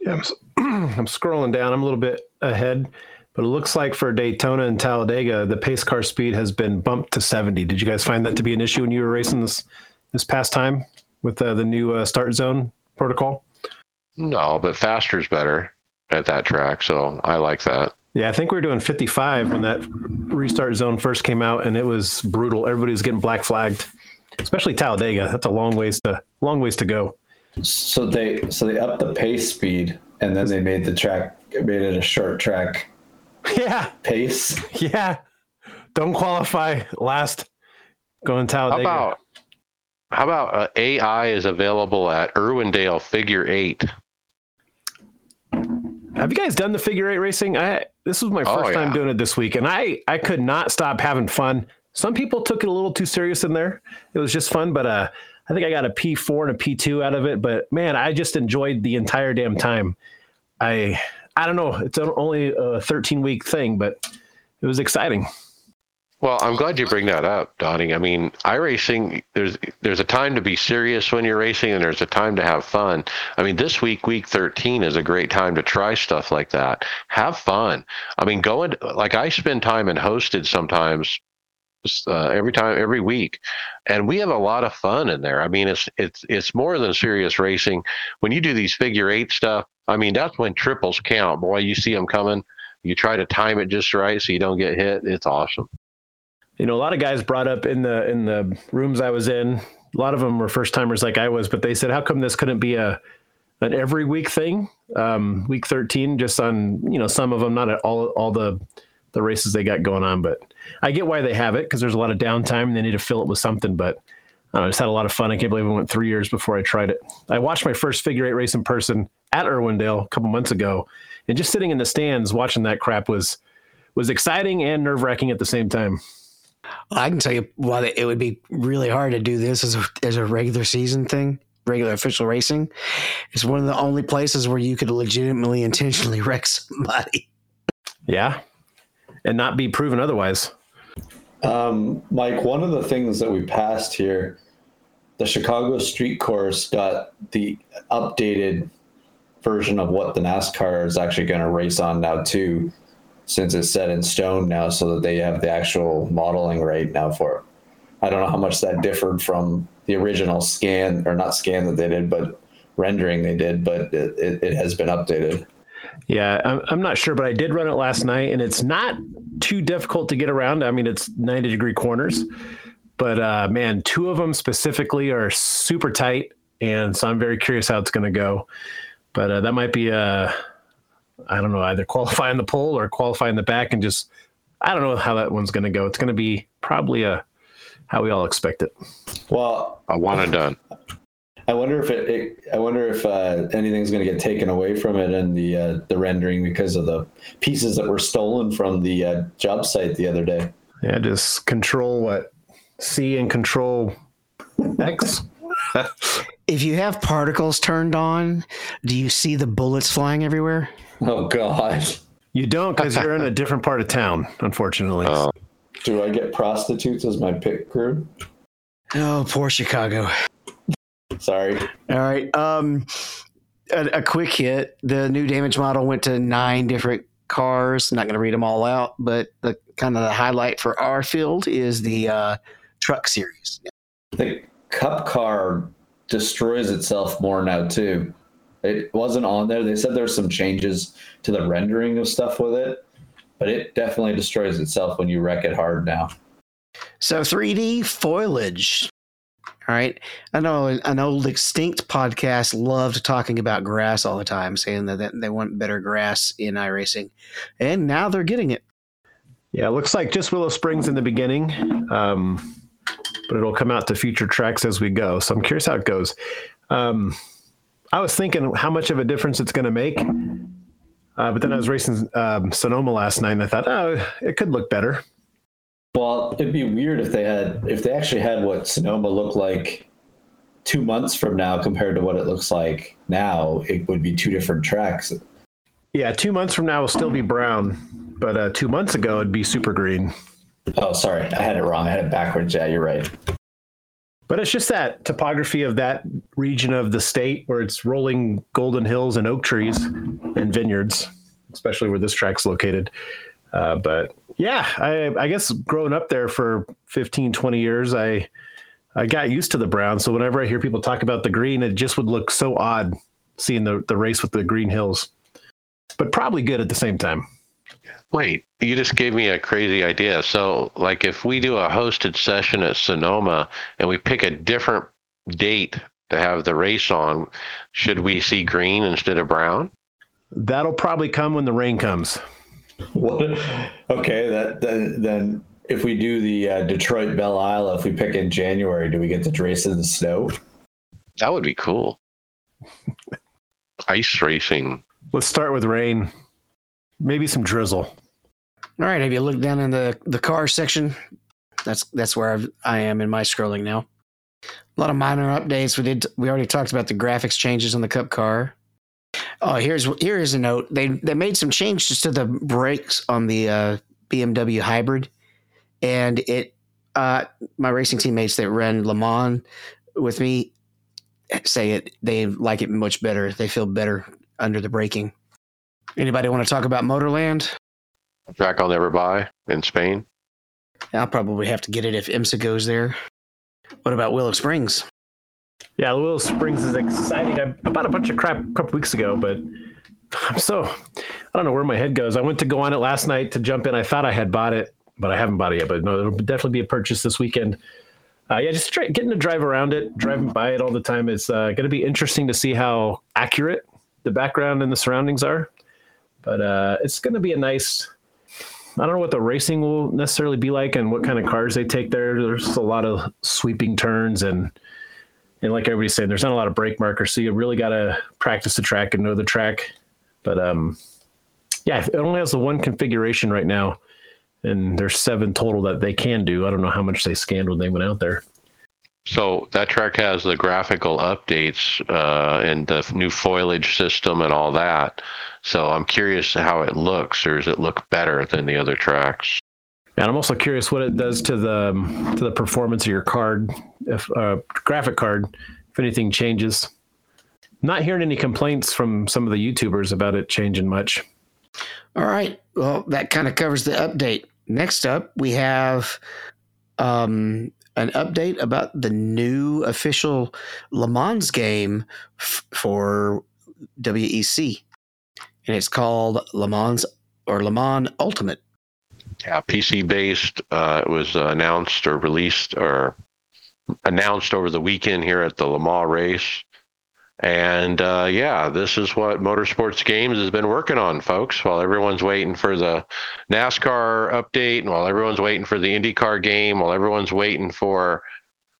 Yeah, I'm, s- I'm scrolling down. I'm a little bit ahead, but it looks like for Daytona and Talladega, the pace car speed has been bumped to 70. Did you guys find that to be an issue when you were racing this this past time with uh, the new uh, start zone protocol? No, but faster is better at that track, so I like that. Yeah, I think we were doing 55 when that restart zone first came out, and it was brutal. Everybody was getting black flagged, especially Talladega. That's a long ways to long ways to go. So they so they upped the pace speed and then they made the track made it a short track Yeah, pace. yeah. Don't qualify last going How Talladega. about how about uh, AI is available at Irwindale Figure Eight? Have you guys done the figure eight racing? I this was my Oh, first time doing it this week, and I I could not stop having fun. Some people took it a little too serious in there. It was just fun, but uh, I think I got a P four and a P two out of it. But man, I just enjoyed the entire damn time. I I don't know. It's only a thirteen week thing, but it was exciting. Well, I'm glad you bring that up, Donnie. I mean, iRacing, there's there's a time to be serious when you're racing, and there's a time to have fun. I mean, this week, week 13, is a great time to try stuff like that. Have fun. I mean, going like I spend time in hosted sometimes uh, every time, every week, and we have a lot of fun in there. I mean, it's it's it's more than serious racing. When you do these figure eight stuff, I mean, that's when triples count. Boy, you see them coming. You try to time it just right so you don't get hit. It's awesome. You know, a lot of guys brought up in the in the rooms I was in. A lot of them were first timers like I was, but they said, "How come this couldn't be a an every week thing? Um, week thirteen, just on you know some of them, not at all all the the races they got going on. But I get why they have it because there's a lot of downtime and they need to fill it with something. But I just had a lot of fun. I can't believe it went three years before I tried it. I watched my first figure eight race in person at Irwindale a couple months ago, and just sitting in the stands watching that crap was was exciting and nerve wracking at the same time. I can tell you why it would be really hard to do this as a, as a regular season thing, regular official racing. It's one of the only places where you could legitimately intentionally wreck somebody. Yeah, and not be proven otherwise. Um, Mike, one of the things that we passed here, the Chicago Street Course got the updated version of what the NASCAR is actually going to race on now too, since it's set in stone now, so that they have the actual modeling right now for it. I don't know how much that differed from the original scan or not scan that they did, but rendering they did, but it, it, it has been updated. Yeah, I'm, I'm not sure, but I did run it last night, and it's not too difficult to get around. I mean, it's 90 degree corners, but uh, man, two of them specifically are super tight, and so I'm very curious how it's going to go. But uh, that might be a, I don't know, either qualify in the pole or qualify in the back, and just I don't know how that one's going to go. It's going to be probably a how we all expect it. Well, I want it done. I wonder if it, it I wonder if uh, anything's going to get taken away from it in the uh, the rendering because of the pieces that were stolen from the uh, job site the other day. Yeah, just control what C and control X. if you have particles turned on, do you see the bullets flying everywhere? Oh God! You don't because you're in a different part of town, unfortunately. Oh. Do I get prostitutes as my pit crew? Oh, poor Chicago. Sorry. All right. Um, a, a quick hit. The new damage model went to nine different cars. I'm not going to read them all out, but the kind of the highlight for our field is the uh, truck series. The cup car destroys itself more now too. It wasn't on there. They said there's some changes to the rendering of stuff with it, but it definitely destroys itself when you wreck it hard now. So 3D foliage. All right. I know an old extinct podcast loved talking about grass all the time, saying that they want better grass in iRacing. And now they're getting it. Yeah, it looks like just Willow Springs in the beginning, um, but it'll come out to future tracks as we go. So I'm curious how it goes. Um, I was thinking how much of a difference it's going to make. Uh, but then I was racing um, Sonoma last night and I thought, oh, it could look better. Well, it'd be weird if they had if they actually had what Sonoma looked like two months from now compared to what it looks like now. It would be two different tracks. Yeah, two months from now will still be brown, but uh, two months ago it'd be super green. Oh, sorry, I had it wrong. I had it backwards. Yeah, you're right. But it's just that topography of that region of the state where it's rolling golden hills and oak trees and vineyards, especially where this track's located. Uh, but yeah, I, I, guess growing up there for 15, 20 years, I I got used to the brown. So whenever I hear people talk about the green, it just would look so odd seeing the, the race with the green hills, but probably good at the same time. Wait, you just gave me a crazy idea. So, like, if we do a hosted session at Sonoma and we pick a different date to have the race on, should we see green instead of brown? That'll probably come when the rain comes. What? Okay, that then then if we do the uh, Detroit Belle Isle, if we pick in January, do we get to race in the snow? That would be cool. Ice racing. Let's start with rain. Maybe some drizzle. All right. Have you looked down in the the car section? That's that's where I've, I am in my scrolling now. A lot of minor updates. We did. We already talked about the graphics changes on the Cup car. Oh, here's here is a note. They they made some changes to the brakes on the uh, BMW hybrid, and it. Uh, my racing teammates that ran Le Mans with me say it. They like it much better. They feel better under the braking. Anybody want to talk about Motorland? Track I'll never buy in Spain. I'll probably have to get it if IMSA goes there. What about Willow Springs? Yeah, Willow Springs is exciting. I, I bought a bunch of crap a couple weeks ago, but I'm so I don't know where my head goes. I went to go on it last night to jump in. I thought I had bought it, but I haven't bought it yet. But no, it'll definitely be a purchase this weekend. Uh, yeah, just try, getting to drive around it, driving by it all the time. It's uh, going to be interesting to see how accurate the background and the surroundings are. But uh, it's going to be a nice. I don't know what the racing will necessarily be like and what kind of cars they take there. There's a lot of sweeping turns and and like everybody's saying, there's not a lot of brake markers, so you really got to practice the track and know the track. But um, yeah, it only has the one configuration right now, and there's seven total that they can do. I don't know how much they scanned when they went out there. So that track has the graphical updates uh, and the new foliage system and all that. So I'm curious how it looks, or does it look better than the other tracks? And I'm also curious what it does to the to the performance of your card, if uh, graphic card, if anything changes. Not hearing any complaints from some of the YouTubers about it changing much. All right. Well, that kind of covers the update. Next up, we have um, an update about the new official Le Mans game f- for WEC, and it's called Le Mans or Le Mans Ultimate. Yeah, PC based. Uh, it was announced or released or announced over the weekend here at the Le Mans race. And uh, yeah, this is what Motorsports Games has been working on, folks. While everyone's waiting for the NASCAR update, and while everyone's waiting for the IndyCar game, while everyone's waiting for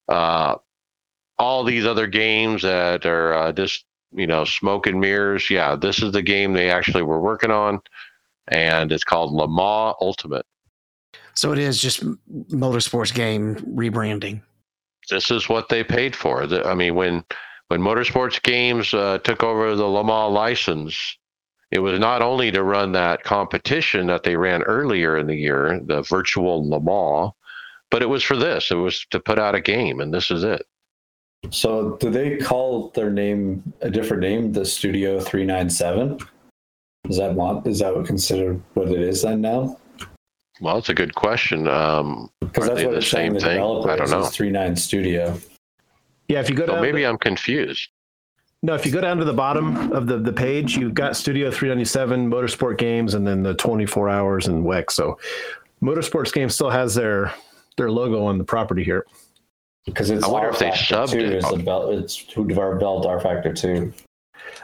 uh, all these other games that are uh, just you know smoke and mirrors. Yeah, this is the game they actually were working on, and it's called Le Mans Ultimate. So it is just motorsports game rebranding. This is what they paid for. The, I mean, when when Motorsports Games uh, took over the Le Mans license, it was not only to run that competition that they ran earlier in the year, the virtual Le Mans, but it was for this. It was to put out a game, and this is it. So, do they call their name a different name, the Studio 397? Is that what is that what considered what it is then now? Well, it's a good question. Um, Because are that's what the it's saying same thing? I don't know. is 39 Studio. Yeah, if you go So down, maybe to, I'm confused. no, if you go down to the bottom of the, the page, you've got Studio 397, Motorsport Games, and then the 24 hours and WEC. So Motorsports Games still has their their logo on the property here. Because it's I wonder if they rFactor 2 it. Is the belt, it's who developed rFactor 2.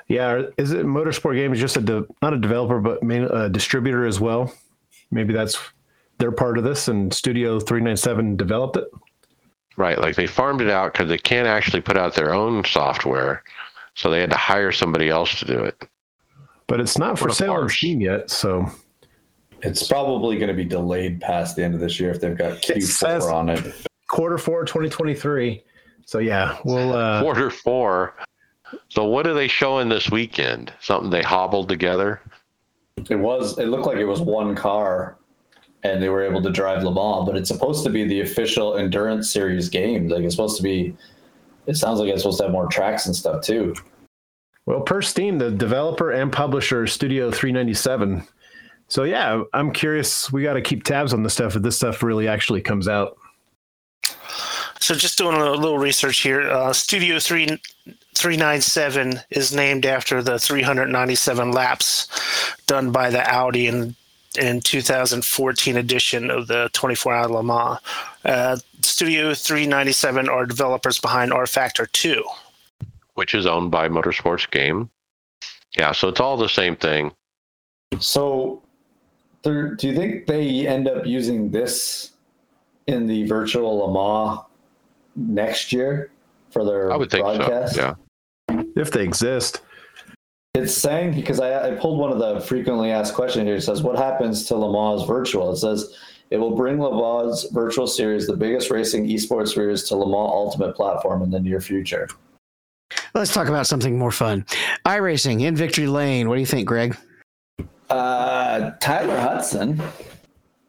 Yeah, is it Motorsport Games just a de, not a developer but main, a distributor as well? Maybe that's they're part of this, and Studio 397 developed it. Right, like they farmed it out because they can't actually put out their own software, so they had to hire somebody else to do it. But it's not for sale on farce. Steam yet, so It's probably going to be delayed past the end of this year if they've got Q4 says- on it. quarter four 2023. So yeah, we'll uh, Quarter four. So what are they showing this weekend? Something they hobbled together? It was. It looked like it was one car, and they were able to drive Le Mans. But it's supposed to be the official endurance series game. Like it's supposed to be. It sounds like it's supposed to have more tracks and stuff too. well per Steam, the developer and publisher Studio 397. So yeah, I'm curious. We got to keep tabs on this stuff if this stuff really actually comes out. So just doing a little, little research here. Uh, Studio 3, 397 is named after the 397 laps done by the Audi in in 2014 edition of the 24 Hour Le Mans. Uh, Studio 397 are developers behind rFactor 2. which is owned by Motorsports Game. Yeah, so it's all the same thing. So, do you think they end up using this in the virtual Le Mans next year for their I would think broadcast? so. Yeah. If they exist. It's saying because I, I pulled one of the frequently asked questions here. It says, "What happens to Le Mans Virtual?" It says it will bring Le Mans Virtual Series, the biggest racing esports series, to Le Mans Ultimate platform in the near future. Let's talk about something more fun. iRacing in Victory Lane. What do you think, Greg? Uh, Tyler Hudson,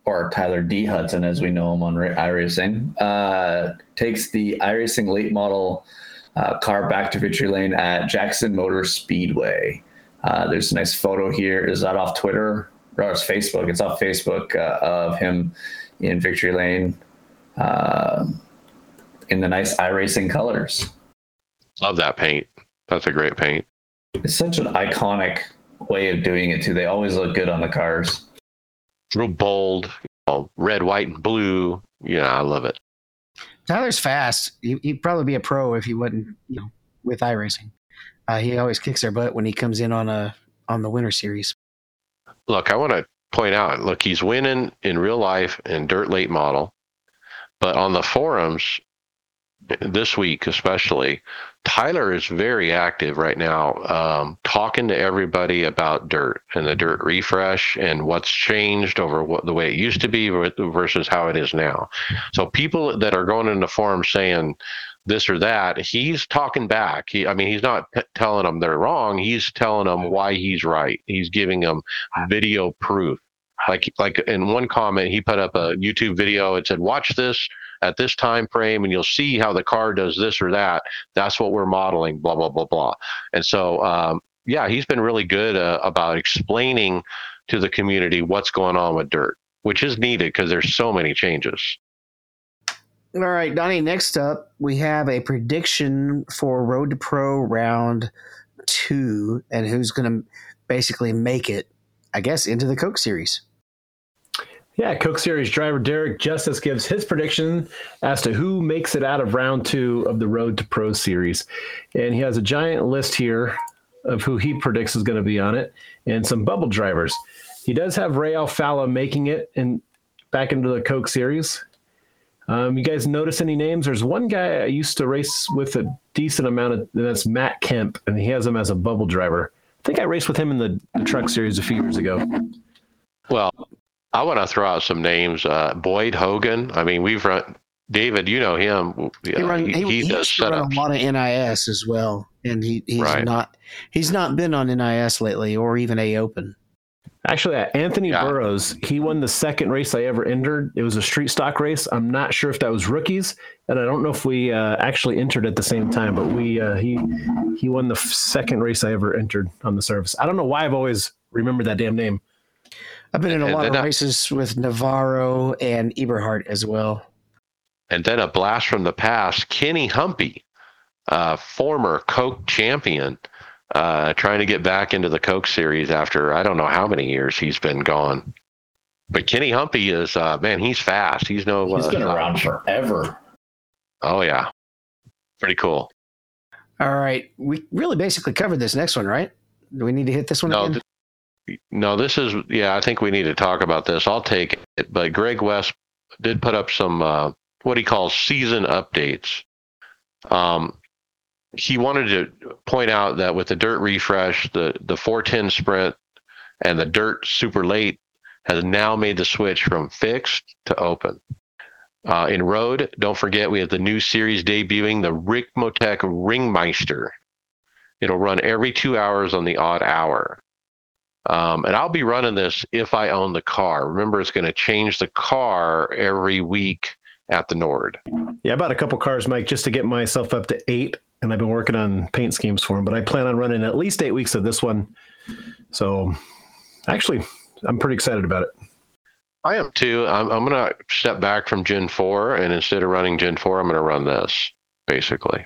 or Tyler D. Hudson, as we know him on ra- iRacing, uh, takes the iRacing late model uh, car back to victory lane at Jackson Motor Speedway. Uh, there's a nice photo here. Is that off Twitter or it's Facebook? It's off Facebook uh, of him in Victory Lane uh, in the nice iRacing colors. Love that paint. That's a great paint. It's such an iconic way of doing it too. They always look good on the cars. Real bold, you know, red, white, and blue. Yeah, I love it. Tyler's fast. He, he'd probably be a pro if he wasn't, you know, with iRacing. Uh, he always kicks their butt when he comes in on a on the winter series. Look, I want to point out. Look, he's winning in real life in dirt late model, but on the forums this week especially, Tyler is very active right now, um, talking to everybody about dirt and the dirt refresh and what's changed over what the way it used to be versus how it is now. So people that are going into forums saying this or that, he's talking back. He, I mean, he's not p- telling them they're wrong. He's telling them why he's right. He's giving them video proof. Like, like in one comment, he put up a YouTube video. It said, "Watch this." At this time frame and you'll see how the car does this or that. That's what we're modeling blah blah blah blah. And so um, yeah he's been really good uh, about explaining to the community what's going on with dirt which is needed because there's so many changes. All right donnie next up we have a prediction for road to pro round two and who's going to basically make it i guess into the coke series yeah, Coke Series driver Derek Justice gives his prediction as to who makes it out of round two of the Road to Pro Series. And he has a giant list here of who he predicts is going to be on it and some bubble drivers. He does have Ray Alfalla making it in, back into the Coke Series. Um, you guys notice any names? There's one guy I used to race with a decent amount of, and that's Matt Kemp, and he has him as a bubble driver. I think I raced with him in the, the truck series a few years ago. Well, I want to throw out some names. Uh, Boyd Hogan. I mean, we've run. David, you know him. He, run, he, he, he does run a lot of NIS as well, and he, he's right. not he's not been on NIS lately or even a Open. Actually, uh, Anthony yeah. Burrows, he won the second race I ever entered. It was a street stock race. I'm not sure if that was rookies, and I don't know if we uh, actually entered at the same time. But we uh, he he won the second race I ever entered on the service. I don't know why I've always remembered that damn name. I've been in a and lot of races with Navarro and Eberhardt as well. And then a blast from the past, Kenny Humpy, uh, former Coke champion, uh, trying to get back into the Coke series after I don't know how many years he's been gone. But Kenny Humpy is uh, man, he's fast. He's no. He's been uh, around forever. Oh yeah, pretty cool. All right, we really basically covered this next one, right? Do we need to hit this one? No, again? No, this is yeah. I think we need to talk about this. I'll take it. But Greg West did put up some uh, what he calls season updates. Um, he wanted to point out that with the dirt refresh, the the 410 sprint and the dirt super late has now made the switch from fixed to open. Uh, in road, don't forget we have the new series debuting, the Rick Motec Ringmeister. It'll run every two hours on the odd hour. Um, and I'll be running this if I own the car. Remember, it's going to change the car every week at the Nord. Yeah, I bought a couple cars, Mike, just to get myself up to eight, and I've been working on paint schemes for them. But I plan on running at least eight weeks of this one. So, actually, I'm pretty excited about it. I am too. I'm, I'm going to step back from Gen 4, and instead of running Gen 4, I'm going to run this, basically.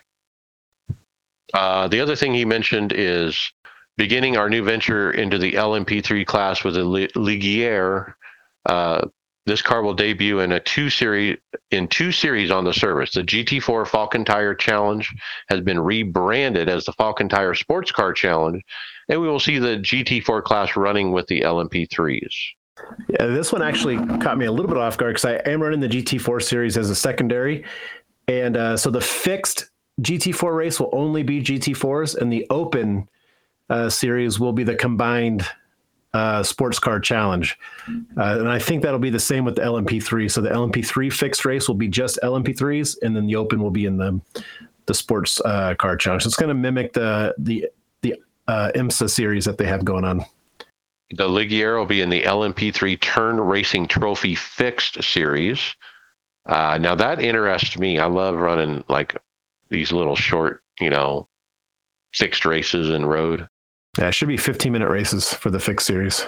Uh, the other thing he mentioned is beginning our new venture into the LMP3 class with the Ligier. Uh, this car will debut in a two series in two series on the service. The GT4 Falcon Tire Challenge has been rebranded as the Falcon Tire Sports Car Challenge, and we will see the GT4 class running with the LMP3s. Yeah, this one actually caught me a little bit off guard because I am running the GT4 series as a secondary, and uh, so the fixed GT4 race will only be GT4s, and the open uh, series will be the combined uh, sports car challenge. Uh, and I think that'll be the same with the LMP3. So the LMP3 fixed race will be just LMP3s, and then the open will be in the the sports uh, car challenge. So it's going to mimic the the the uh, IMSA series that they have going on. The Ligier will be in the LMP3 Turn Racing Trophy Fixed Series. Uh, now that interests me. I love running like these little short, you know, fixed races in road. Yeah, it should be 15 minute races for the fixed series.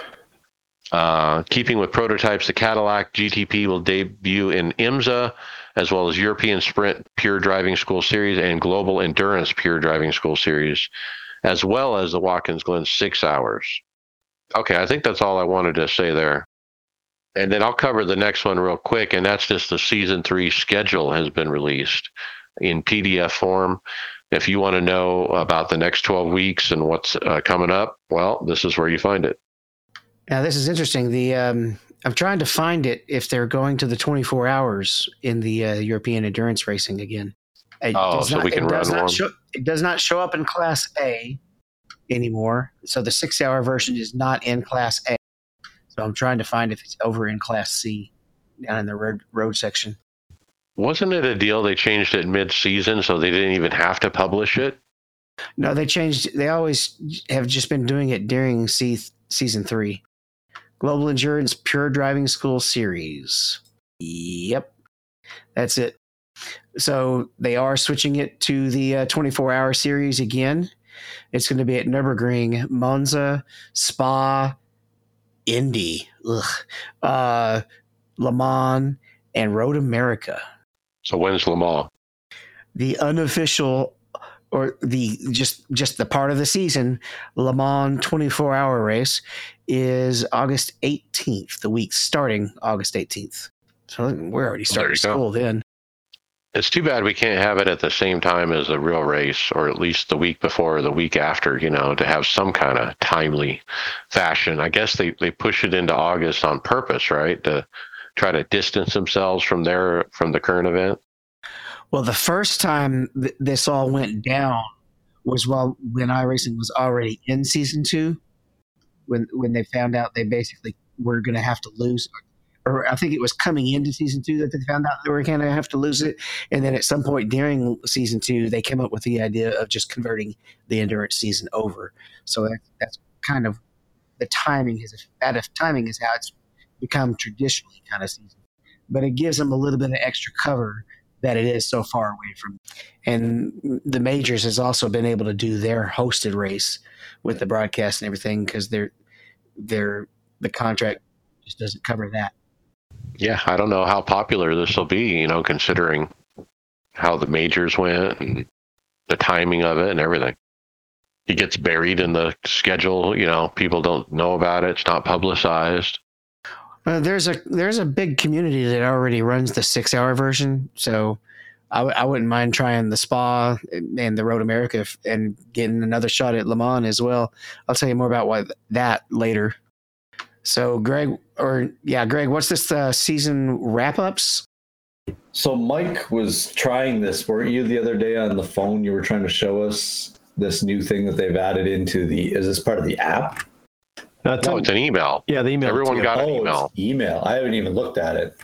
Uh, keeping with prototypes, the Cadillac GTP will debut in IMSA, as well as European Sprint Pure Driving School Series and Global Endurance Pure Driving School Series, as well as the Watkins Glen Six Hours. Okay, I think that's all I wanted to say there. And then I'll cover the next one real quick, and that's just the season three schedule has been released in PDF form. If you want to know about the next 12 weeks and what's uh, coming up, well, this is where you find it. Now this is interesting. The um, I'm trying to find it if they're going to the 24 hours in the uh, European endurance racing again. It Oh, does so we can it run not one. Show, it does not show up in Class A anymore. So the six-hour version is not in Class A. So I'm trying to find if it's over in Class C down in the road road section. Wasn't it a deal they changed it mid season so they didn't even have to publish it? No, they changed. They always have just been doing it during se- season three. Global Endurance Pure Driving School Series. Yep, that's it. So they are switching it to the uh, 24 hour series again. It's going to be at Nürburgring, Monza, Spa, Indy, ugh, uh, Le Mans, and Road America So when's Le Mans? the unofficial or the just just the part of the season Le Mans 24 hour race is August 18th the week starting August 18th so we're already starting go. school then It's too bad we can't have it at the same time as the real race, or at least the week before or the week after, you know, to have some kind of timely fashion. I guess they, they push it into August on purpose, right? To try to distance themselves from their from the current event. well the first time th- this all went down was while when iRacing was already in season 2 when when they found out they basically were going to have to lose or I think it was coming into season two that they found out they were going to have to lose it. And then at some point during season two, they came up with the idea of just converting the endurance season over. So that, that's kind of the timing is that timing is how it's become traditionally kind of season, but it gives them a little bit of extra cover that it is so far away from. And the majors has also been able to do their hosted race with the broadcast and everything because they're they're the contract just doesn't cover that. Yeah, I don't know how popular this will be, you know, considering how the majors went and the timing of it and everything. It gets buried in the schedule, you know, people don't know about it, it's not publicized. Uh, there's a there's a big community that already runs the six hour version, so I w- I wouldn't mind trying the Spa and the Road America f- and getting another shot at Le Mans as well. I'll tell you more about why that later. So Greg, or yeah, Greg, what's this uh, season wrap ups? So Mike was trying this, weren't you, the other day on the phone? You were trying to show us this new thing that they've added into the. Is this part of the app? Now, No, it's an email. yeah, the email. Everyone too. got an oh, email. email. I haven't even looked at it.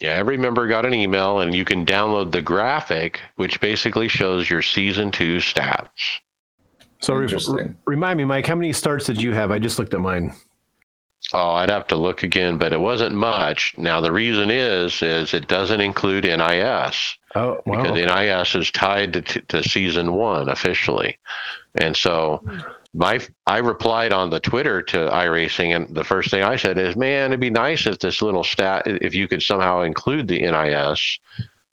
Yeah, every member got an email, and you can download the graphic, which basically shows your season two stats. So re- Interesting. remind me, Mike, how many starts did you have? I just looked at mine. Oh, I'd have to look again, but it wasn't much. Now the reason is, is it doesn't include NIS Oh, wow. because NIS is tied to, to season one officially, and so my I replied on the Twitter to iRacing, and the first thing I said is, "Man, it'd be nice if this little stat, if you could somehow include the NIS,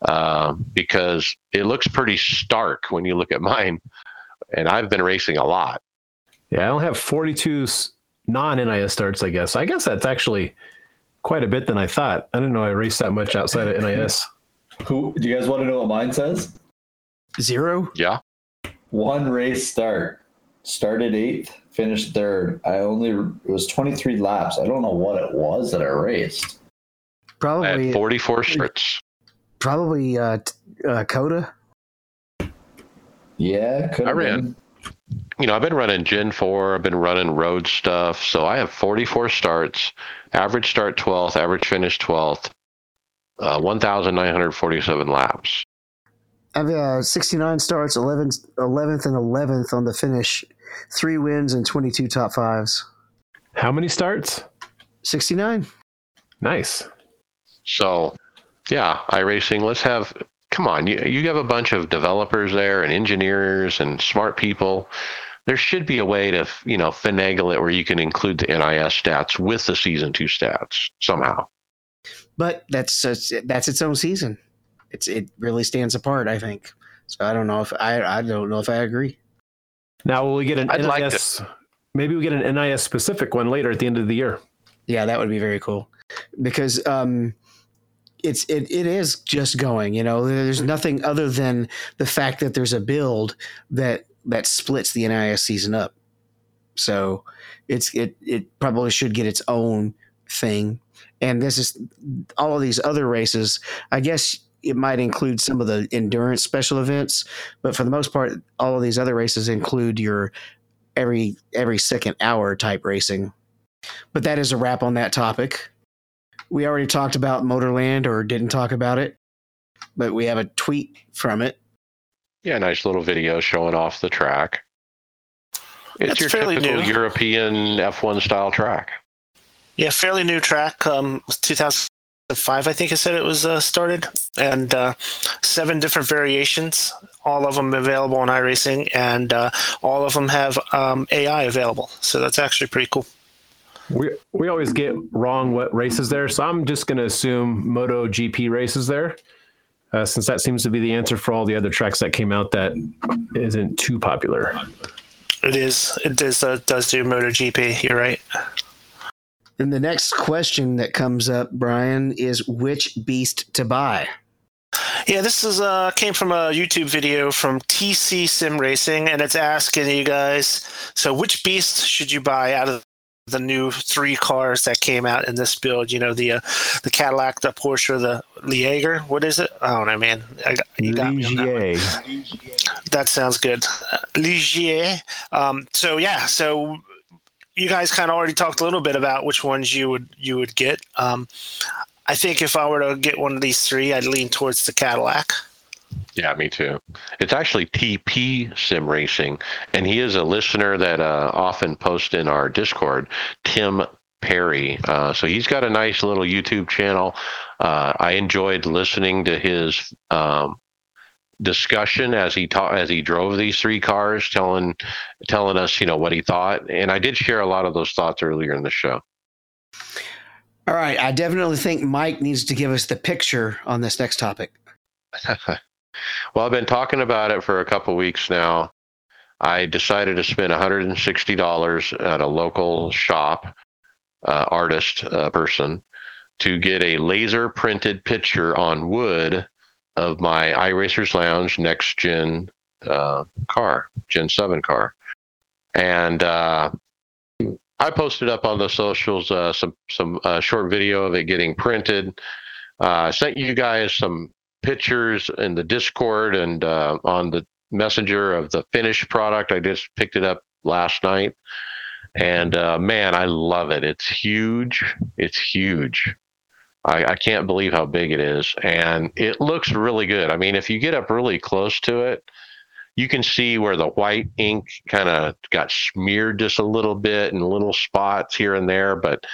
uh, because it looks pretty stark when you look at mine, and I've been racing a lot." Yeah, I don't have 42 non NIS starts, I guess. I guess that's actually quite a bit than I thought. I didn't know I raced that much outside of NIS. Who do you guys want to know what mine says? Zero. Yeah, One race start. Started eighth, finished third. I only it was 23 laps. I don't know what it was that I raced. I Probably had 44 starts. probably uh, uh, Coda. Yeah, could I ran. been. you know, I've been running Gen 4, I've been running road stuff. So I have 44 starts, average start 12th, average finish 12th, uh, 1,947 laps. I've uh, 69 starts, 11th, 11th and 11th on the finish, three wins and 22 top fives. How many starts? 69. Nice. So, yeah, iRacing, let's have, come on, you, you have a bunch of developers there and engineers and smart people. there should be a way to you know finagle it where you can include the NIS stats with the season two stats somehow. But that's that's its own season. It's it really stands apart. I think. So I don't know if I I don't know if I agree. Now will we get an I'd like NIS? maybe we get an NIS specific one later at the end of the year. Yeah, that would be very cool because um, it's it, it is just going. You know, there's nothing other than the fact that there's a build that that splits the NIS season up. So it's it it probably should get its own thing. And this is all of these other races. I guess it might include some of the endurance special events, but for the most part, all of these other races include your every every second hour type racing. But that is a wrap on that topic. We already talked about Motorland or didn't talk about it, but we have a tweet from it. Yeah, nice little video showing off the track. It's That's your fairly typical new. European F1 style track. Yeah, fairly new track. Um, 2005, I think I said it was uh, started, and uh, seven different variations. All of them available on iRacing, and uh, all of them have um, AI available. So that's actually pretty cool. We we always get wrong what races there, so I'm just going to assume Moto GP races there, uh, since that seems to be the answer for all the other tracks that came out that isn't too popular. It is. It does. Uh, does do MotoGP. You're right. And the next question that comes up, Brian, is which beast to buy? Yeah, this is uh came from a YouTube video from TC Sim Racing, and it's asking you guys. So, which beast should you buy out of the new three cars that came out in this build? You know, the uh, the Cadillac, the Porsche, the Liager. What is it? I don't know, man. I got, you got me on that. Ligier. That sounds good. Uh, Ligier. Um, so yeah, so you guys kind of already talked a little bit about which ones you would you would get. Um, I think if I were to get one of these three, I'd lean towards the Cadillac. Yeah, me too. It's actually TP Sim Racing, and he is a listener that uh, often posts in our Discord. Tim Perry. Uh, so he's got a nice little YouTube channel. Uh, I enjoyed listening to his um, discussion as he taught as he drove these three cars, telling telling us you know what he thought, and I did share a lot of those thoughts earlier in the show. All right, I definitely think Mike needs to give us the picture on this next topic. well, I've been talking about it for a couple weeks now. I decided to spend $160 at a local shop, uh, artist uh, person, to get a laser printed picture on wood of my iRacers Lounge next gen uh, car, Gen 7 car. And uh, I posted up on the socials uh, some some uh, short video of it getting printed. Uh, I sent you guys some pictures in the Discord and uh, on the Messenger of the finished product. I just picked it up last night, and man, I love it. It's huge. It's huge. I, I can't believe how big it is, and it looks really good. I mean, if you get up really close to it, you can see where the white ink kind of got smeared just a little bit and little spots here and there, but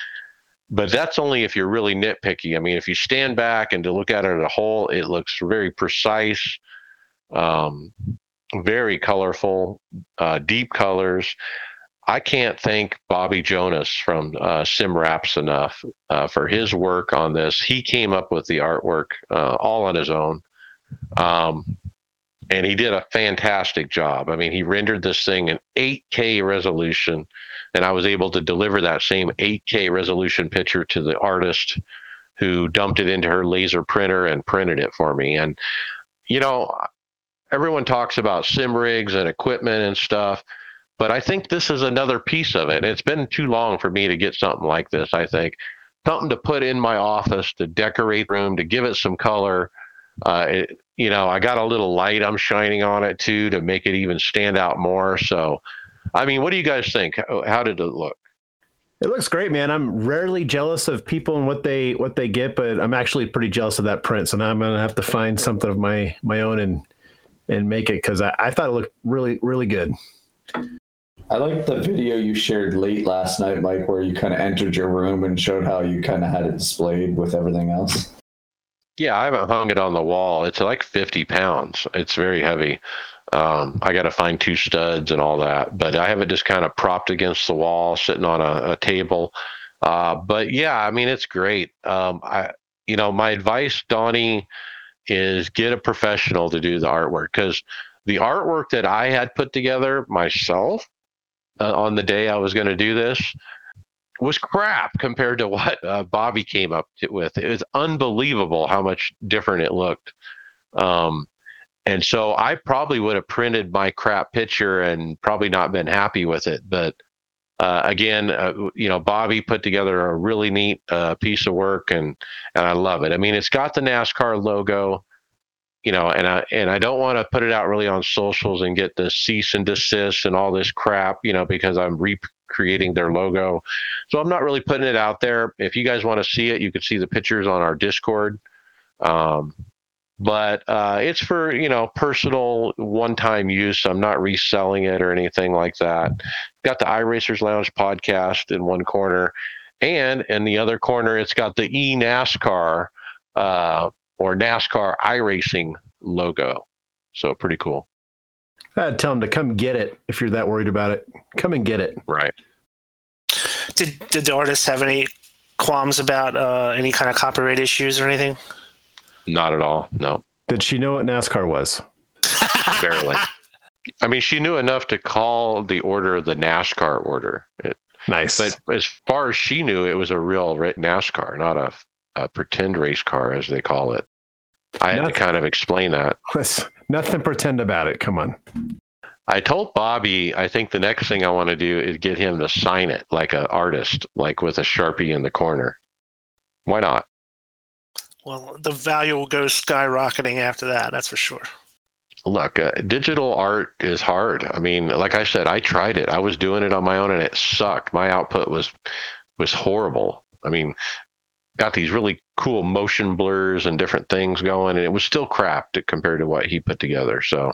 but that's only if you're really nitpicky. I mean, if you stand back and to look at it as a whole, it looks very precise, um, very colorful, uh, deep colors. I can't thank Bobby Jonas from uh, SimWraps enough uh, for his work on this. He came up with the artwork uh, all on his own. Um, and he did a fantastic job. I mean, he rendered this thing in 8K resolution, and I was able to deliver that same 8K resolution picture to the artist who dumped it into her laser printer and printed it for me. And, you know, everyone talks about sim rigs and equipment and stuff, but I think this is another piece of it. It's been too long for me to get something like this, I think. Something to put in my office to decorate the room, to give it some color. Uh, it, you know, I got a little light I'm shining on it too to make it even stand out more. So, I mean, what do you guys think? How, how did it look? It looks great, man. I'm rarely jealous of people and what they what they get, but I'm actually pretty jealous of that print. So now I'm gonna have to find something of my my own and and make it because I, I thought it looked really really good. I like the video you shared late last night, Mike, where you kind of entered your room and showed how you kind of had it displayed with everything else. Yeah, I haven't hung it on the wall. It's like 50 pounds. It's very heavy. Um, I got to find two studs and all that, but I have it just kind of propped against the wall, sitting on a, a table. Uh, but yeah, I mean, it's great. Um, I, you know, my advice, Donnie, is get a professional to do the artwork because the artwork that I had put together myself uh, on the day I was going to do this was crap compared to what uh, Bobby came up to, with. It was unbelievable how much different it looked. Um, and so I probably would have printed my crap picture and probably not been happy with it. But uh, again, uh, you know, Bobby put together a really neat uh, piece of work, and and I love it. I mean, it's got the NASCAR logo, you know, and I and I don't want to put it out really on socials and get the cease and desist and all this crap, you know, because I'm recreating their logo. So I'm not really putting it out there. If you guys want to see it, you can see the pictures on our Discord. Um, but uh, it's for you know personal one-time use. I'm not reselling it or anything like that. Got the iRacers Lounge podcast in one corner, and in the other corner, it's got the e NASCAR uh, or NASCAR iRacing logo. So pretty cool. I'd tell them to come get it if you're that worried about it. Come and get it. Right. Did did the artist have any qualms about uh, any kind of copyright issues or anything? Not at all. No. Did she know what NASCAR was? Barely. I mean, she knew enough to call the order the NASCAR order. It, Nice. but as far as she knew, it was a real NASCAR, not a, a pretend race car, as they call it. I had to kind of explain that. Let's- nothing pretend about it. Come on. I told Bobby, I think the next thing I want to do is get him to sign it like an artist, like with a sharpie in the corner. Why not? Well, the value will go skyrocketing after that. That's for sure. Look, uh, digital art is hard. I mean, like I said, I tried it. I was doing it on my own, and it sucked. My output was was horrible. I mean, got these really cool motion blurs and different things going, and it was still crap to, compared to what he put together. So,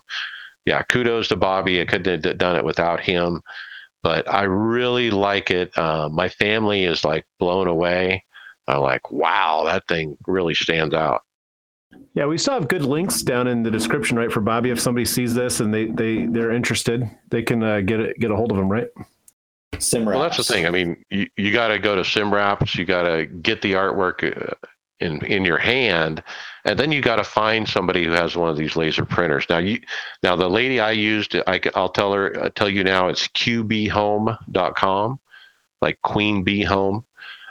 yeah, kudos to Bobby. I couldn't have done it without him, but I really like it. Uh, my family is like blown away. I'm like, wow, that thing really stands out. Yeah, we still have good links down in the description, right? For Bobby, if somebody sees this and they they they're interested, they can uh, get it get a hold of him, right? Well, that's the thing. I mean, you, you got to go to SimWraps. You got to get the artwork uh, in in your hand, and then you got to find somebody who has one of these laser printers. Now, you now the lady I used, I, will tell her, i tell you now, it's qbhome.com, like Queen Bee Home,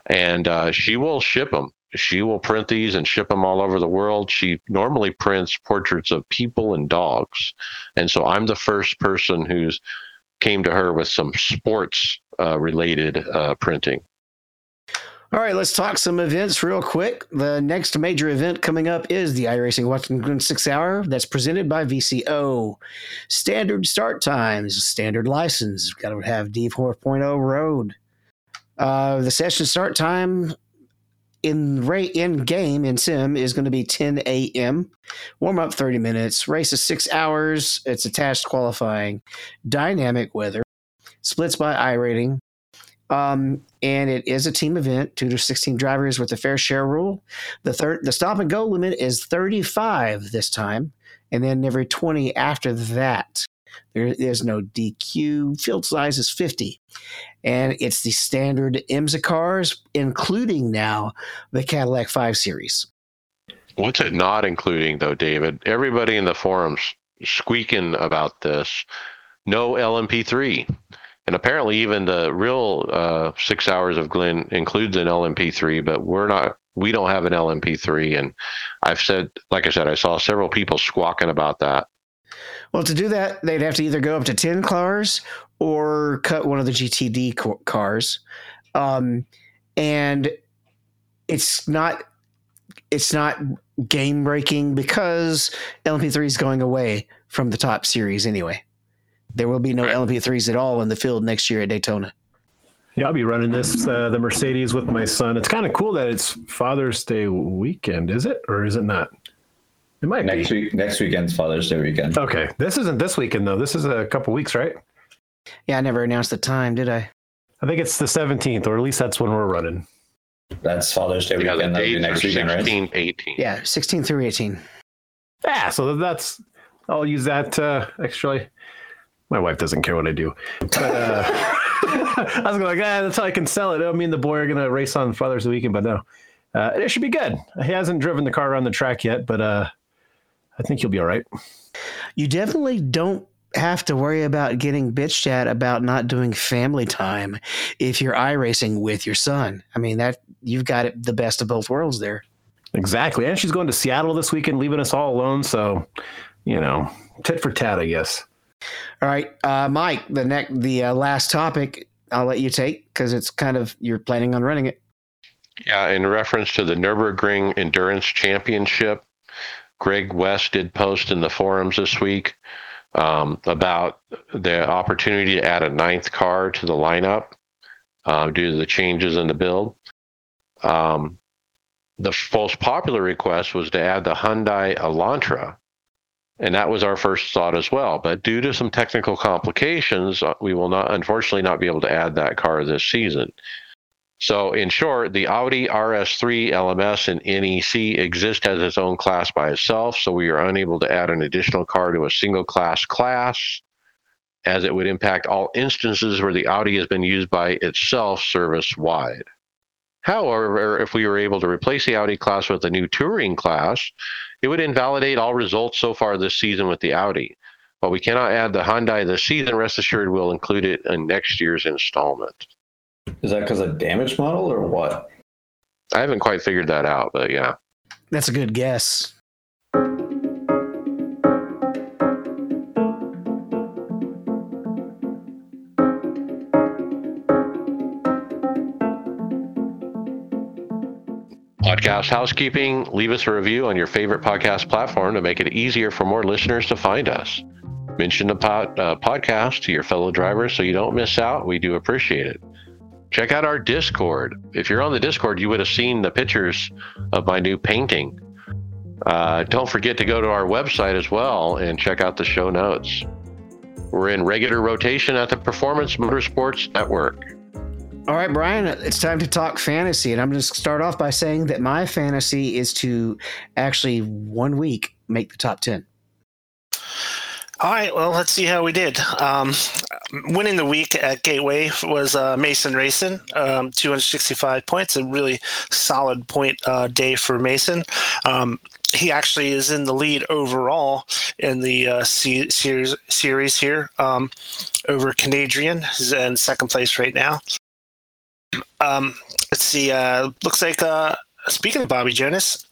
and uh, she will ship them. She will print these and ship them all over the world. She normally prints portraits of people and dogs, and so I'm the first person who's came to her with some sports uh, related uh, printing. All right, let's talk some events real quick. The next major event coming up is the iRacing Washington Six Hour. That's presented by VCO. Standard start times, standard license. Got to have D4.0 road. Uh, the session start time in ra- in game in sim is going to be 10 a.m. Warm up 30 minutes. Race is six hours. It's attached qualifying. Dynamic weather. Splits by iRating. Um, and it is a team event, two to sixteen drivers with a fair share rule. The third, the stop and go limit is thirty-five this time, and then every twenty after that. There is no DQ. Field size is fifty, and it's the standard IMSA cars, including now the Cadillac Five Series. What's it not including, though, David? Everybody in the forums squeaking about this. No LMP3. And apparently, even the real uh, six hours of Glen includes an LMP3, but we're not. We don't have an LMP3, and I've said, like I said, I saw several people squawking about that. Well, to do that, they'd have to either go up to 10 cars or cut one of the GTD co- cars. Um, and it's not it's not game breaking because LMP3 is going away from the top series anyway. There will be no Right. LMP3s at all in the field next year at Daytona. Yeah, I'll be running this uh, the Mercedes with my son. It's kind of cool that it's Father's Day weekend, is it, or is it not? It might Next be. week, next weekend's Father's Day weekend. Okay, this isn't this weekend though. This is a couple weeks, right? Yeah, I never announced the time, did I? I think it's the 17th, or at least that's when we're running. That's Father's Day Yeah, weekend. That'll be dates next are weekend, right? 16, 18. Yeah, 16 through 18. Yeah, so that's I'll use that. Uh, actually, my wife doesn't care what I do. But uh, I was going like, ah, that's how I can sell it. I mean, the boy are gonna race on Father's Day Weekend, but no, uh, it should be good. He hasn't driven the car around the track yet, but uh, I think you'll be all right. You definitely don't have to worry about getting bitched at about not doing family time if you're iRacing with your son. I mean that you've got it the best of both worlds there. Exactly, and she's going to Seattle this weekend, leaving us all alone. So, you know, tit for tat, I guess. All right, uh, Mike. The next, the uh, last topic, I'll let you take because it's kind of you're planning on running it. Yeah, in reference to the Nürburgring Endurance Championship, Greg West did post in the forums this week um, about the opportunity to add a ninth car to the lineup uh, due to the changes in the build. Um, the most popular request was to add the Hyundai Elantra, and that was our first thought as well. But due to some technical complications, uh, we will not, unfortunately, not be able to add that car this season. So, in short, the Audi RS3 LMS and NEC exist as its own class by itself. So, we are unable to add an additional car to a single class class, as it would impact all instances where the Audi has been used by itself service wide. However, if we were able to replace the Audi class with a new touring class, it would invalidate all results so far this season with the Audi. But we cannot add the Hyundai this season. Rest assured, we'll include it in next year's installment. Is that because of damage model or what? I haven't quite figured that out, but yeah. That's a good guess. Podcast housekeeping leave us a review on your favorite podcast platform to make it easier for more listeners to find us. Mention the pod, uh, podcast to your fellow drivers so you don't miss out. We do appreciate it. Check out our Discord. If you're on the Discord, you would have seen the pictures of my new painting. Uh, don't forget to go to our website as well and check out the show notes. We're in regular rotation at the Performance Motorsports Network. All right, Brian, it's time to talk fantasy. And I'm going to start off by saying that my fantasy is to actually one week make the top 10. All right, well, let's see how we did. Um, winning the week at Gateway was uh, Mason Racing, um, 265 points, a really solid point uh, day for Mason. Um, he actually is in the lead overall in the uh, C- series series here um, over Canadrian, He's in second place right now. Um, let's see. Uh, looks like uh, speaking of Bobby Jonas,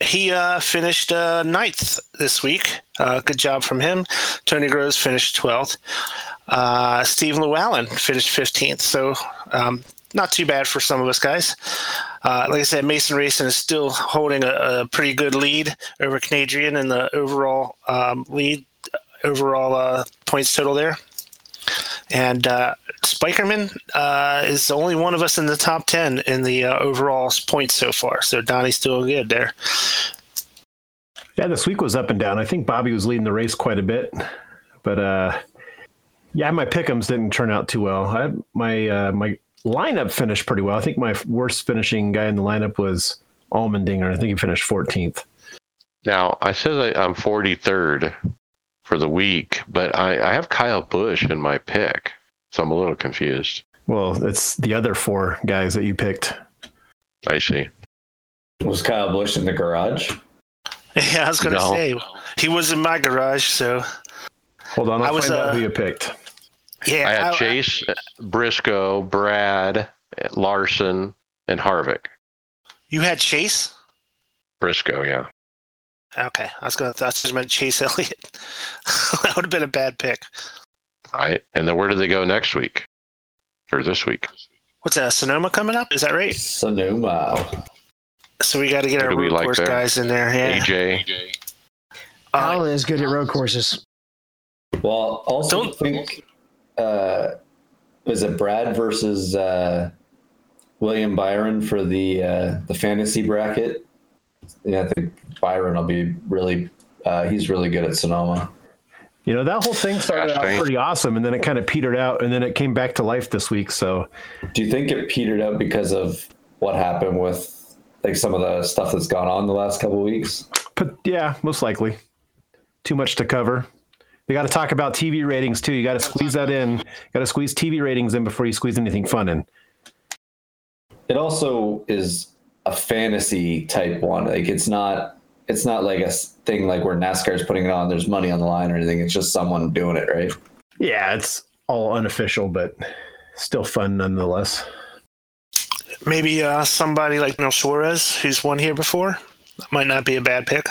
he uh, finished ninth this week. Uh, good job from him. Tony Groves finished 12th. Uh, Steve Llewellyn finished 15th. So um, not too bad for some of us guys. Uh, like I said, Mason Racing is still holding a, a pretty good lead over Canadian in the overall um, lead, overall uh, points total there. And uh, Spikerman uh, is the only one of us in the top 10 in the uh, overall points so far. So Donnie's still good there. Yeah, this week was up and down. I think Bobby was leading the race quite a bit. But uh, yeah, my pickums didn't turn out too well. I, my uh, my lineup finished pretty well. I think my worst finishing guy in the lineup was Allmendinger. I think he finished 14th. Now, I said I'm 43rd for the week, but I, I have Kyle Busch in my pick. So I'm a little confused. Well, it's the other four guys that you picked. I see. Was Kyle Busch in the garage? Yeah, I was going to No. say he was in my garage. So Hold on, I'll I was, find out uh, who you picked. yeah, I had I- Chase, Briscoe, Brad, Larson, and Harvick. you had Chase. Briscoe, yeah. Okay, I was going to. I just meant Chase Elliott. that would have been a bad pick. All right. And then where do they go next week? Or this week? What's that? Sonoma coming up? Is that right? Sonoma. So we got to get Who our road like course there? guys in there. Yeah. AJ. Uh, Al is good at road courses. Well, also Don't- think uh, was it Brad versus uh, William Byron for the uh, the fantasy bracket? Yeah, I think Byron will be really. Uh, he's really good at Sonoma. You know, that whole thing started out Fascinating. pretty awesome and then it kind of petered out and then it came back to life this week. So, Do you think it petered out because of what happened with like some of the stuff that's gone on the last couple of weeks? but yeah, most likely. too much to cover. We got to talk about TV ratings too. You got to squeeze that in. Got to squeeze TV ratings in before you squeeze anything fun in. It also is a fantasy type one. Like it's not it's not like a thing like where NASCAR is putting it on. There's money on the line or anything. It's just someone doing it, right? Yeah, it's all unofficial, but still fun nonetheless. Maybe uh, somebody like Neil Suarez, who's won here before. That might not be a bad pick.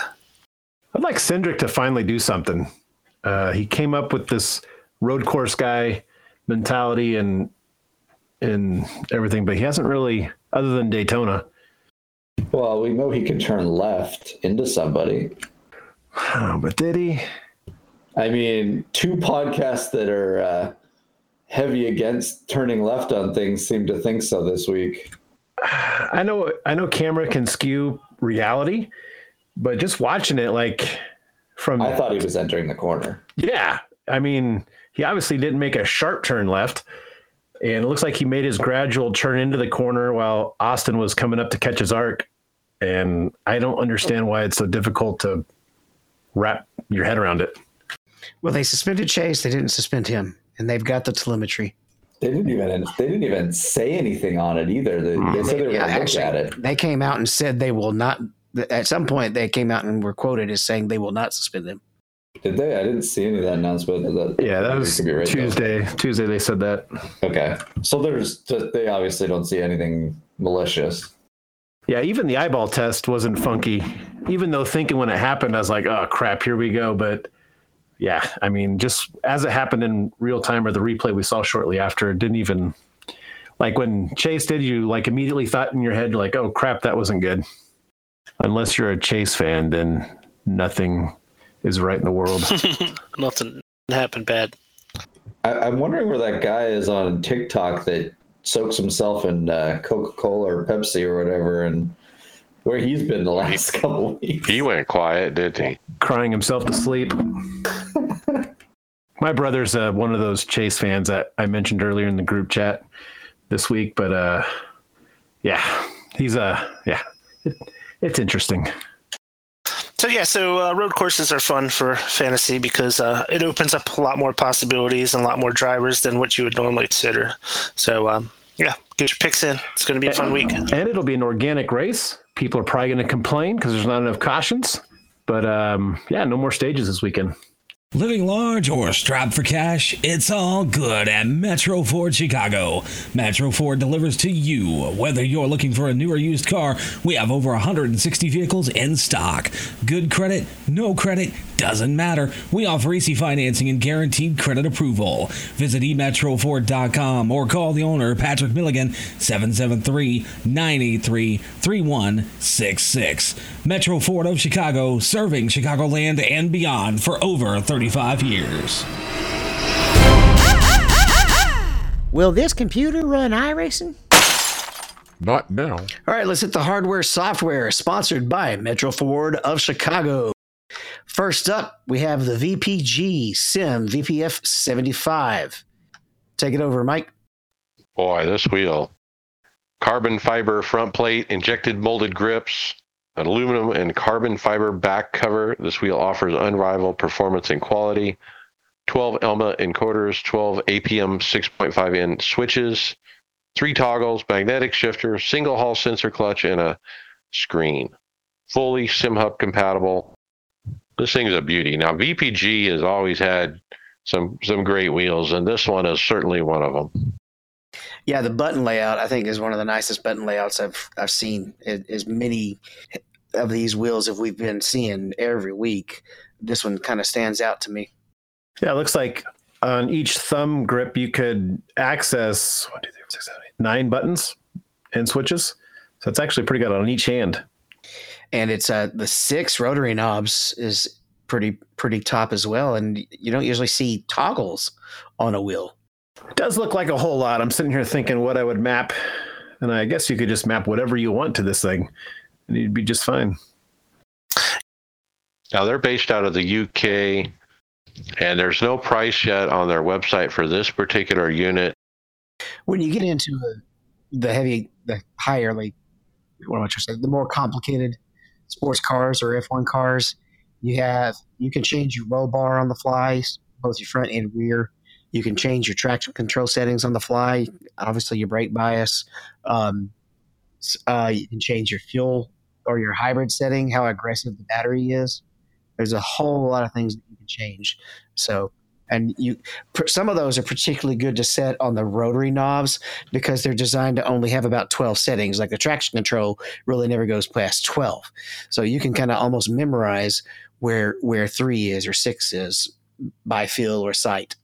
I'd like Cindric to finally do something. Uh, he came up with this road course guy mentality and and everything, but he hasn't really, other than Daytona. Well, we know he can turn left into somebody. Oh, but did he? I mean, two podcasts that are uh, heavy against turning left on things seem to think so this week. I know, I know, camera can skew reality, but just watching it, like from I thought he was entering the corner. Yeah. I mean, he obviously didn't make a sharp turn left. And it looks like he made his gradual turn into the corner while Austin was coming up to catch his arc. And I don't understand why it's so difficult to wrap your head around it. Well, they suspended Chase. They didn't suspend him, and they've got the telemetry. They didn't even they didn't even say anything on it either. They, they hmm. said they were Yeah, going to look at it. they came out and said they will not. At some point, they came out and were quoted as saying they will not suspend them. Did they? I didn't see any of that announcement. That, Yeah, that was could be right, though. Tuesday. Tuesday they said that. Okay, so there's they obviously don't see anything malicious. Yeah, even the eyeball test wasn't funky. Even though thinking when it happened, I was like, oh crap, here we go. But yeah, I mean, just as it happened in real time or the replay we saw shortly after, it didn't even like when Chase did, you like immediately thought in your head, like, oh crap, that wasn't good. Unless you're a Chase fan, then nothing is right in the world. Nothing happened bad. I, I'm wondering where that guy is on TikTok that soaks himself in uh, Coca Cola or Pepsi or whatever, and where he's been the last couple weeks. He went quiet, didn't he? Crying himself to sleep. My brother's uh, one of those Chase fans that I mentioned earlier in the group chat this week, but uh, yeah, he's uh, yeah, it, it's interesting. So yeah, so uh, road courses are fun for fantasy because uh, it opens up a lot more possibilities and a lot more drivers than what you would normally consider. So um, yeah, get your picks in. It's going to be a fun week. and it'll be an organic race. People are probably going to complain because there's not enough cautions. But um, yeah, no more stages this weekend. Living large or strapped for cash, it's all good at Metro Ford Chicago. Metro Ford delivers to you. Whether you're looking for a new or used car, we have over 160 vehicles in stock. Good credit, no credit, doesn't matter. We offer easy financing and guaranteed credit approval. Visit emetroford.com or call the owner, Patrick Milligan, 773 983 3166. Metro Ford of Chicago, serving Chicagoland and beyond for over 35 years. Will this computer run iRacing? Not now. All right, let's hit the hardware software sponsored by Metro Ford of Chicago. First up, we have the VPG Sim VPF 75. Take it over, Mike. Boy, this wheel. Carbon fiber front plate, injected molded grips, an aluminum and carbon fiber back cover. This wheel offers unrivaled performance and quality. 12 ELMA encoders, 12 APEM 6.5 in switches, three toggles, magnetic shifter, single hall sensor clutch, and a screen. Fully SimHub compatible. This thing's a beauty. Now, VPG has always had some some great wheels, and this one is certainly one of them. Yeah, the button layout I think is one of the nicest button layouts I've I've seen. As as many of these wheels as we've been seeing every week, this one kind of stands out to me. Yeah, it looks like on each thumb grip you could access one, two, three, four, six, seven, eight, nine buttons and switches. So it's actually pretty good on each hand. and it's uh the six rotary knobs is pretty pretty top as well and you don't usually see toggles on a wheel It does look like a whole lot. I'm sitting here thinking what I would map, and I guess you could just map whatever you want to this thing, and you'd be just fine. Now they're based out of the UK, and there's no price yet on their website for this particular unit. when you get into the heavy the higher like what am i trying to say the more complicated sports cars or f1 cars You have you can change your roll bar on the fly, both your front and rear. You can change your traction control settings on the fly. Obviously, your brake bias. Um, uh, you can change your fuel or your hybrid setting, how aggressive the battery is. There's a whole lot of things that you can change. So, and you some of those are particularly good to set on the rotary knobs because they're designed to only have about 12 settings. Like the traction control really never goes past 12. So you can kind of almost memorize where where three is or six is by feel or sight.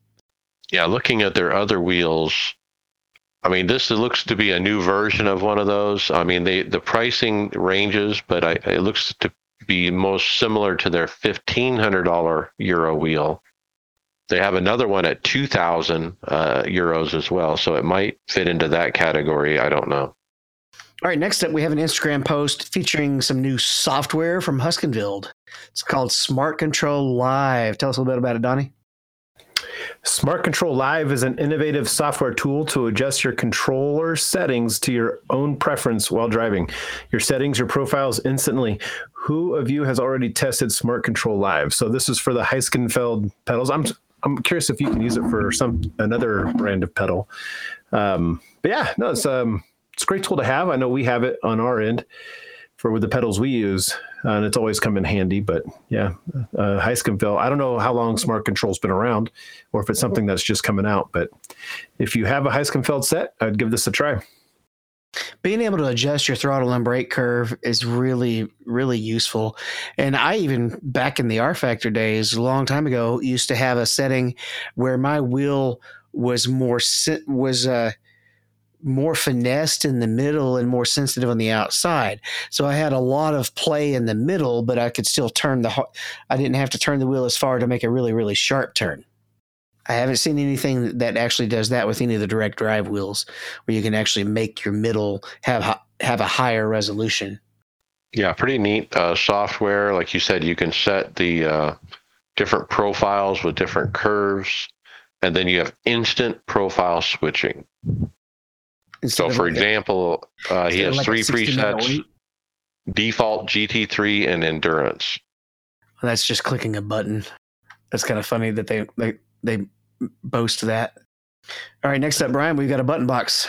Yeah, looking at their other wheels, I mean, this looks to be a new version of one of those. I mean, they the pricing ranges, but I, it looks to be most similar to their fifteen hundred dollar Euro wheel. They have another one at two thousand uh, euros as well, so it might fit into that category. I don't know. All right, next up we have an Instagram post featuring some new software from Heusinkveld. It's called Smart Control Live. Tell us a little bit about it, Donnie. Smart Control Live is an innovative software tool to adjust your controller settings to your own preference while driving. Your settings, your profiles instantly. Who of you has already tested Smart Control Live? So this is for the Heusinkveld pedals. I'm I'm curious if you can use it for some another brand of pedal. Um, but yeah, no, it's um it's a great tool to have. I know we have it on our end for with the pedals we use, uh, and it's always come in handy. But yeah, uh, Heusinkveld. I don't know how long Smart Control's been around, or if it's something that's just coming out. But if you have a Heusinkveld set, I'd give this a try. being able to adjust your throttle and brake curve is really really useful and i even back in the rFactor days a long time ago used to have a setting where my wheel was more was uh more finessed in the middle and more sensitive on the outside so i had a lot of play in the middle but i could still turn the i didn't have to turn the wheel as far to make a really really sharp turn i haven't seen anything that actually does that with any of the direct drive wheels where you can actually make your middle have have a higher resolution. Yeah, pretty neat uh, software. Like you said, you can set the uh, different profiles with different curves, and then you have instant profile switching. Instead So, for like a- example, uh, he has like three presets: default, GT3, and endurance. That's just clicking a button. That's kind of funny that they they they boast that. All right, next up, Brian, we've got a button box.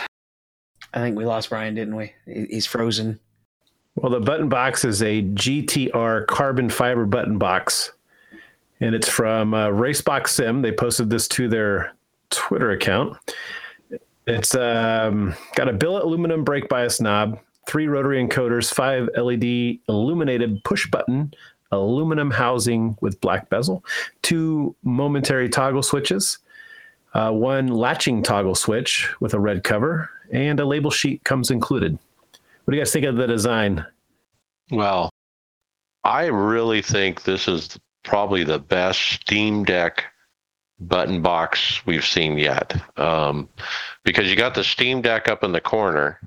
I think we lost Brian, didn't we? He's frozen. Well, the button box is a GTR carbon fiber button box, and it's from uh, Racebox Sim. They posted this to their Twitter account. It's um, got a billet aluminum brake bias knob, three rotary encoders, five LED illuminated push button, aluminum housing with black bezel, two momentary toggle switches, uh, one latching toggle switch with a red cover, and a label sheet comes included. What do you guys think of the design? Well, I really think this is probably the best Stream Deck button box we've seen yet. Um, because you got the Stream Deck up in the corner,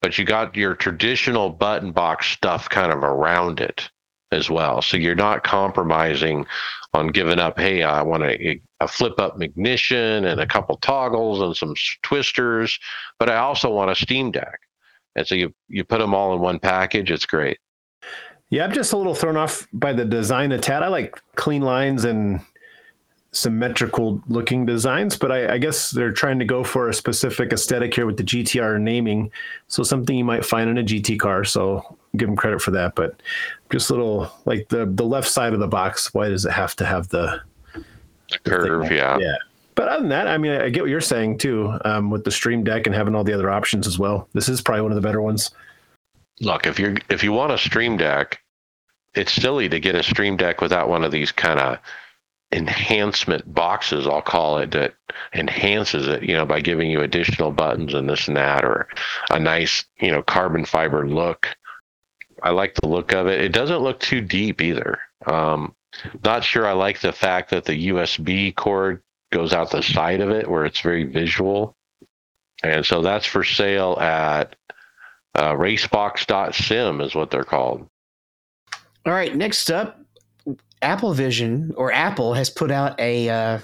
but you got your traditional button box stuff kind of around it as well. So you're not compromising on giving up, hey, I want a, a flip up ignition and a couple toggles and some twisters, but I also want a Stream Deck. And so you, you put them all in one package. It's great. Yeah, I'm just a little thrown off by the design a tad. I like clean lines and symmetrical looking designs, but I, I guess they're trying to go for a specific aesthetic here with the GTR naming. So something you might find in a GT car. So give them credit for that. But just a little like the the left side of the box. Why does it have to have the curve. Yeah. yeah? But other than that, I mean, I get what you're saying too, um, with the Stream Deck and having all the other options as well. This is probably one of the better ones. Look, if you're if you want a Stream Deck, it's silly to get a Stream Deck without one of these kind of enhancement boxes. I'll call it that enhances it. You know, by giving you additional buttons and this and that, or a nice you know carbon fiber look. I like the look of it. It doesn't look too deep either. Um, not sure I like the fact that the USB cord goes out the side of it where it's very visual. And so that's for sale at uh, racebox.sim is what they're called. All right, next up, Apple Vision or Apple has put out a uh,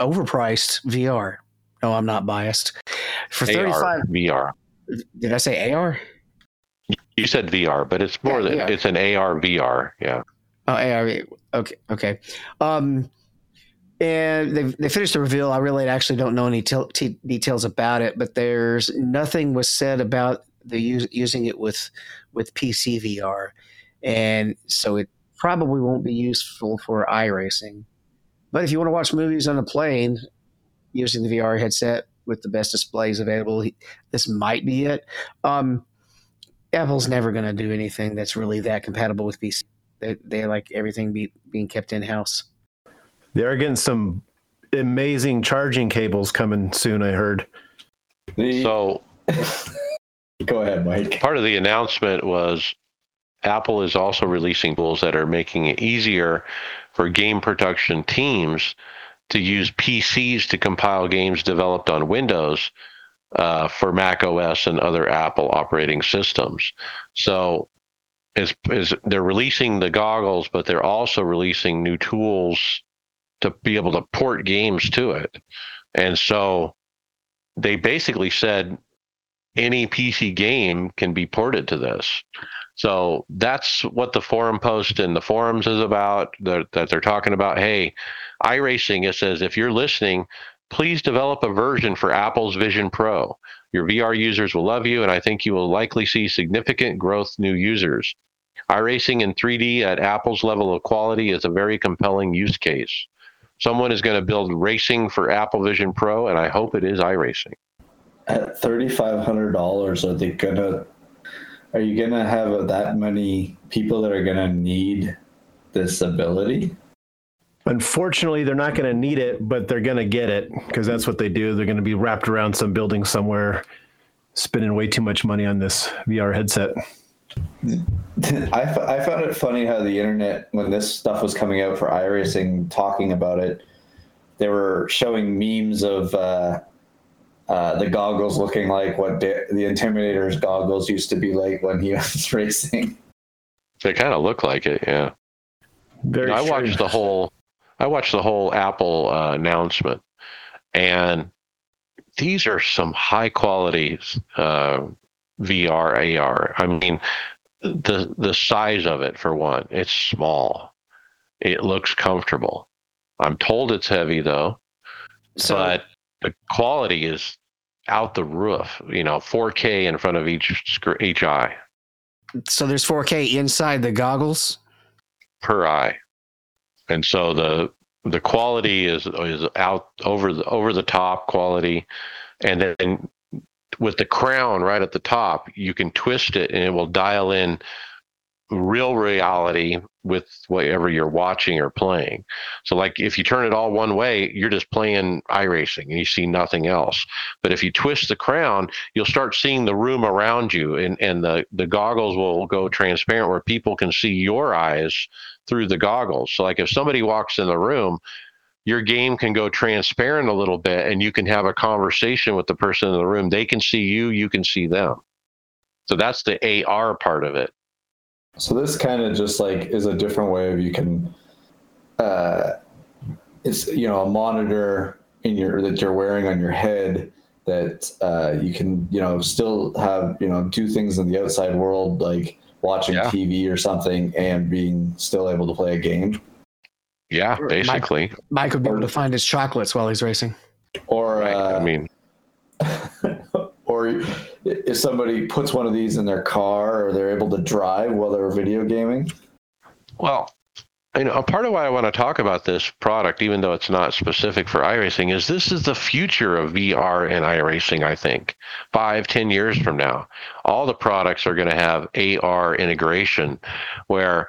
overpriced VR. No, I'm not biased. For AR, 35 VR. Did I say AR? You said VR, but it's more Yeah, than VR. it's an AR VR. Yeah. Oh, AR. okay, okay. Um, and they they finished the reveal. I really actually don't know any details about it, but there's nothing was said about the use, using it with with PC VR, and so it probably won't be useful for iRacing. But if you want to watch movies on a plane using the VR headset with the best displays available, this might be it. Um, Apple's never going to do anything that's really that compatible with PC. They, they like everything be, being kept in house. They are getting some amazing charging cables coming soon. I heard. The- So Go ahead, Mike. part of the announcement was Apple is also releasing tools that are making it easier for game production teams to use PCs to compile games developed on Windows uh, for Mac OS and other Apple operating systems. So, is is they're releasing the goggles, but they're also releasing new tools to be able to port games to it. And so, they basically said any PC game can be ported to this. So that's what the forum post in the forums is about. That, that they're talking about. Hey, iRacing. It says if you're listening, please develop a version for Apple's Vision Pro. Your VR users will love you, and I think you will likely see significant growth new users. iRacing in 3D at Apple's level of quality is a very compelling use case. Someone is going to build racing for Apple Vision Pro, and I hope it is iRacing. At thirty five hundred dollars, are they gonna? Are you gonna have that many people that are gonna need this ability? Unfortunately, they're not going to need it, but they're going to get it because that's what they do. They're going to be wrapped around some building somewhere, spending way too much money on this VR headset. I, f- I found it funny how the internet, when this stuff was coming out for iRacing, talking about it, they were showing memes of uh, uh, the goggles looking like what da- the Intimidator's goggles used to be like when he was racing. They kind of look like it, yeah. Very I watched the whole I watched the whole Apple uh, announcement, and these are some high quality uh, VR AR. I mean, the the size of it for one, it's small. It looks comfortable. I'm told it's heavy though, So but the quality is out the roof. You know, 4K in front of each each eye so there's 4K inside the goggles. per eye, and so the the quality is is out over the over the top quality, and then with the crown right at the top, you can twist it and it will dial in real reality with whatever you're watching or playing. So like if you turn it all one way, you're just playing iRacing and you see nothing else. But if you twist the crown, you'll start seeing the room around you and, and the, the goggles will go transparent where people can see your eyes through the goggles. So like if somebody walks in the room, your game can go transparent a little bit and you can have a conversation with the person in the room. They can see you, you can see them. So that's the AR part of it. So this kind of just like is a different way of you can, uh, it's you know a monitor in your that you're wearing on your head that uh, you can you know still have you know do things in the outside world like watching Yeah. TV or something and being still able to play a game. Yeah, Or basically. Mike would be able to find his chocolates while he's racing. Or Right. uh, I mean, or if somebody puts one of these in their car or they're able to drive while they're video gaming. well, you know, a part of why I want to talk about this product, even though it's not specific for iRacing, is this is the future of VR and iRacing, I think. Five, ten years from now, all the products are going to have AR integration where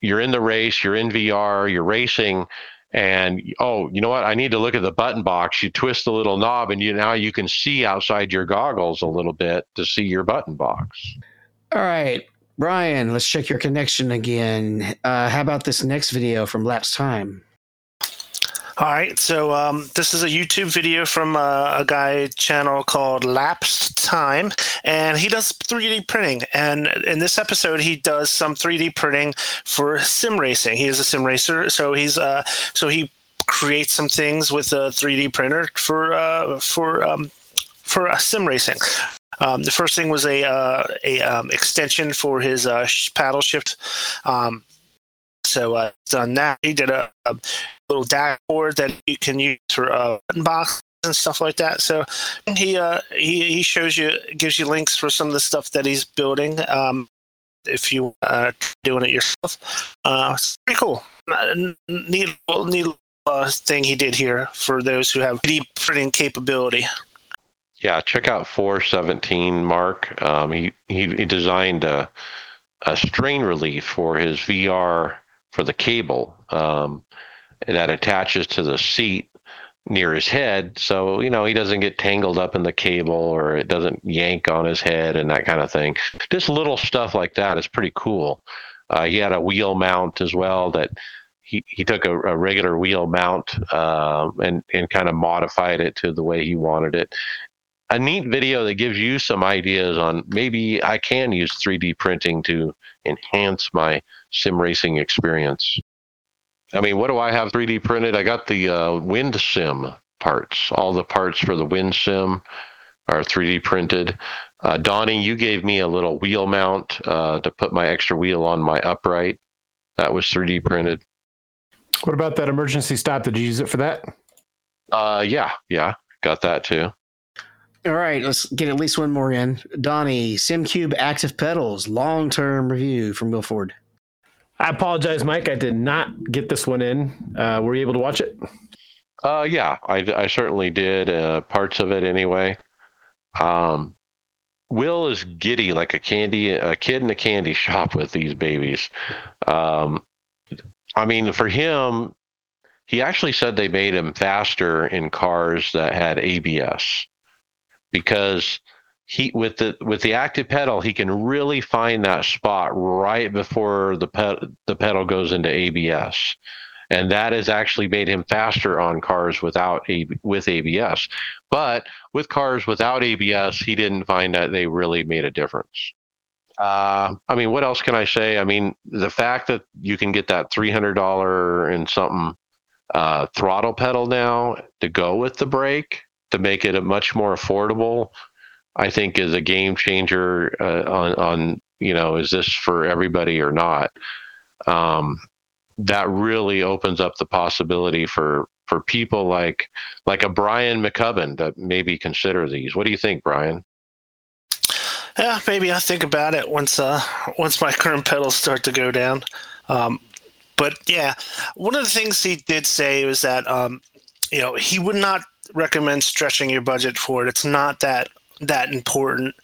you're in the race, you're in VR, you're racing, and oh, you know what? I need to look at the button box. You twist the little knob, and you now you can see outside your goggles a little bit to see your button box. All right, Brian, let's check your connection again. Uh, how about this next video from Lapse Time? All right, so um, this is a YouTube video from uh, a guy channel called Lapsed Time, and he does 3D printing. And in this episode, he does some 3D printing for sim racing. He is a sim racer, so he's uh, so he creates some things with a 3D printer for uh, for um, for uh, sim racing. Um, the first thing was a uh, a um, extension for his uh, paddle shift. Um, So uh, done that. He did a, a little dashboard that you can use for uh, button boxes and stuff like that. So he uh, he he shows you gives you links for some of the stuff that he's building. Um, if you uh doing it yourself, uh, it's pretty cool. Uh, neat, neat uh, thing he did here for those who have deep printing capability. Yeah, check out 417 Mark. Um, he, he he designed a a strain relief for his VR for the cable um, that attaches to the seat near his head. So you know he doesn't get tangled up in the cable or it doesn't yank on his head and that kind of thing. Just little stuff like that is pretty cool. Uh, he had a wheel mount as well that he, he took a, a regular wheel mount uh, and and kind of modified it to the way he wanted it. A neat video that gives you some ideas on maybe I can use 3D printing to enhance my sim racing experience. I mean, what do I have 3D printed? I got the uh, wind sim parts. All the parts for the wind sim are 3D printed. Uh, Donnie, you gave me a little wheel mount uh, to put my extra wheel on my upright. That was 3D printed. What about that emergency stop? Did you use it for that? Uh, yeah, yeah, got that too. All right, let's get at least one more in. Donnie, Simucube Active Pedals, long term review from Will Ford. I apologize, Mike. I did not get this one in. Uh, were you able to watch it? Uh, yeah, I, I certainly did uh, parts of it anyway. Um, Will is giddy like a candy, a kid in a candy shop with these babies. Um, I mean, for him, he actually said they made him faster in cars that had ABS because he with the with the active pedal he can really find that spot right before the ped, the pedal goes into ABS and that has actually made him faster on cars without a with ABS but with cars without ABS he didn't find that they really made a difference. Uh, I mean what else can I say? I mean the fact that you can get that $300 and something uh, throttle pedal now to go with the brake to make it a much more affordable, I think is a game changer uh, on, on, you know, is this for everybody or not? Um, that really opens up the possibility for, for people like, like a Brian Maccubbin that maybe consider these. What do you think, Brian? Yeah, maybe I think about it once, uh, once my current pedals start to go down. Um, but yeah, one of the things he did say was that, um, you know, he would not recommend stretching your budget for it. It's not that that important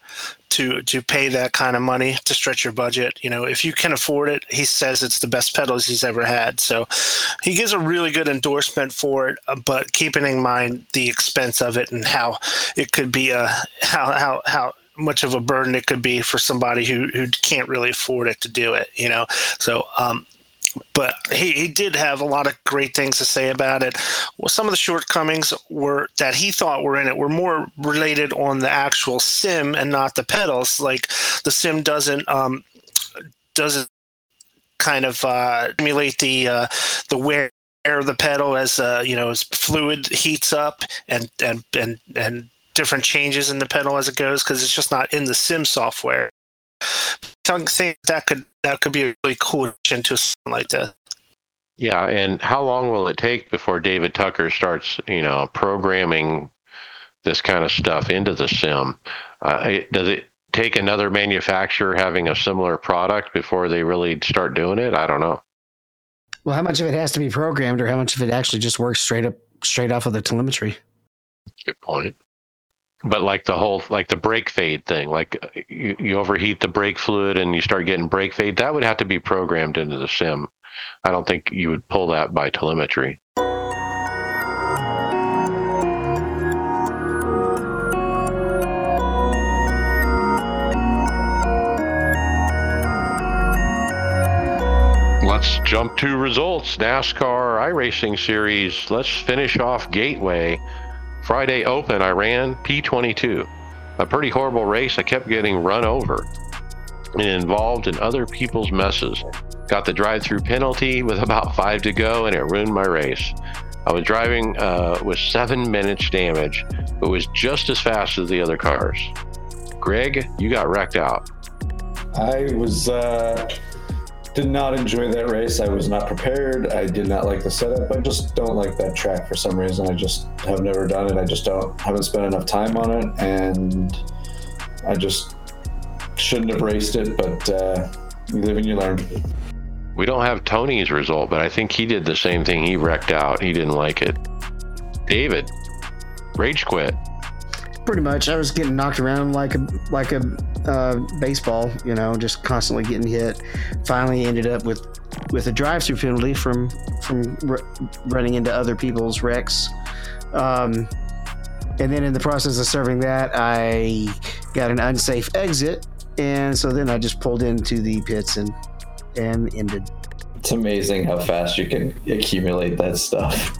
to to pay that kind of money to stretch your budget. You know, if you can afford it, he says it's the best pedals he's ever had. So he gives a really good endorsement for it, uh, but keeping in mind the expense of it and how it could be a how how how much of a burden it could be for somebody who who can't really afford it to do it. You know, so um, but he, he did have a lot of great things to say about it. Well, some of the shortcomings were that he thought were in it were more related on the actual sim and not the pedals. Like the sim doesn't um, doesn't kind of uh, emulate the uh, the wear of the pedal as uh, you know as fluid heats up and and and and different changes in the pedal as it goes because it's just not in the sim software. I think that could that could be a really cool addition to something like that. Yeah, and how long will it take before David Tucker starts, you know, programming this kind of stuff into the sim? Uh, does it take another manufacturer having a similar product before they really start doing it? I don't know. Well, how much of it has to be programmed, or how much of it actually just works straight up, straight off of the telemetry? Good point but like the whole like the brake fade thing like you, you overheat the brake fluid and you start getting brake fade that would have to be programmed into the sim i don't think you would pull that by telemetry Let's jump to results. NASCAR iRacing Series. Let's finish off Gateway. Friday Open, I ran P22. A pretty horrible race. I kept getting run over and involved in other people's messes. Got the drive through penalty with about five to go, and it ruined my race. I was driving uh, with seven minutes damage, but was just as fast as the other cars. Greg, you got wrecked out. I was uh, did not enjoy that race. I was not prepared. I did not like the setup. I just don't like that track for some reason. I just have never done it. I just don't haven't spent enough time on it, and I just shouldn't have raced it. But uh, you live and you learn. We don't have Tony's result, but I think he did the same thing. He wrecked out. He didn't like it. David, rage quit. Pretty much, I was getting knocked around like a like a uh, baseball, you know, just constantly getting hit. Finally, ended up with with a drive-through penalty from from r- running into other people's wrecks. Um, and then in the process of serving that, I got an unsafe exit, and so then I just pulled into the pits and and ended. It's amazing how fast you can accumulate that stuff.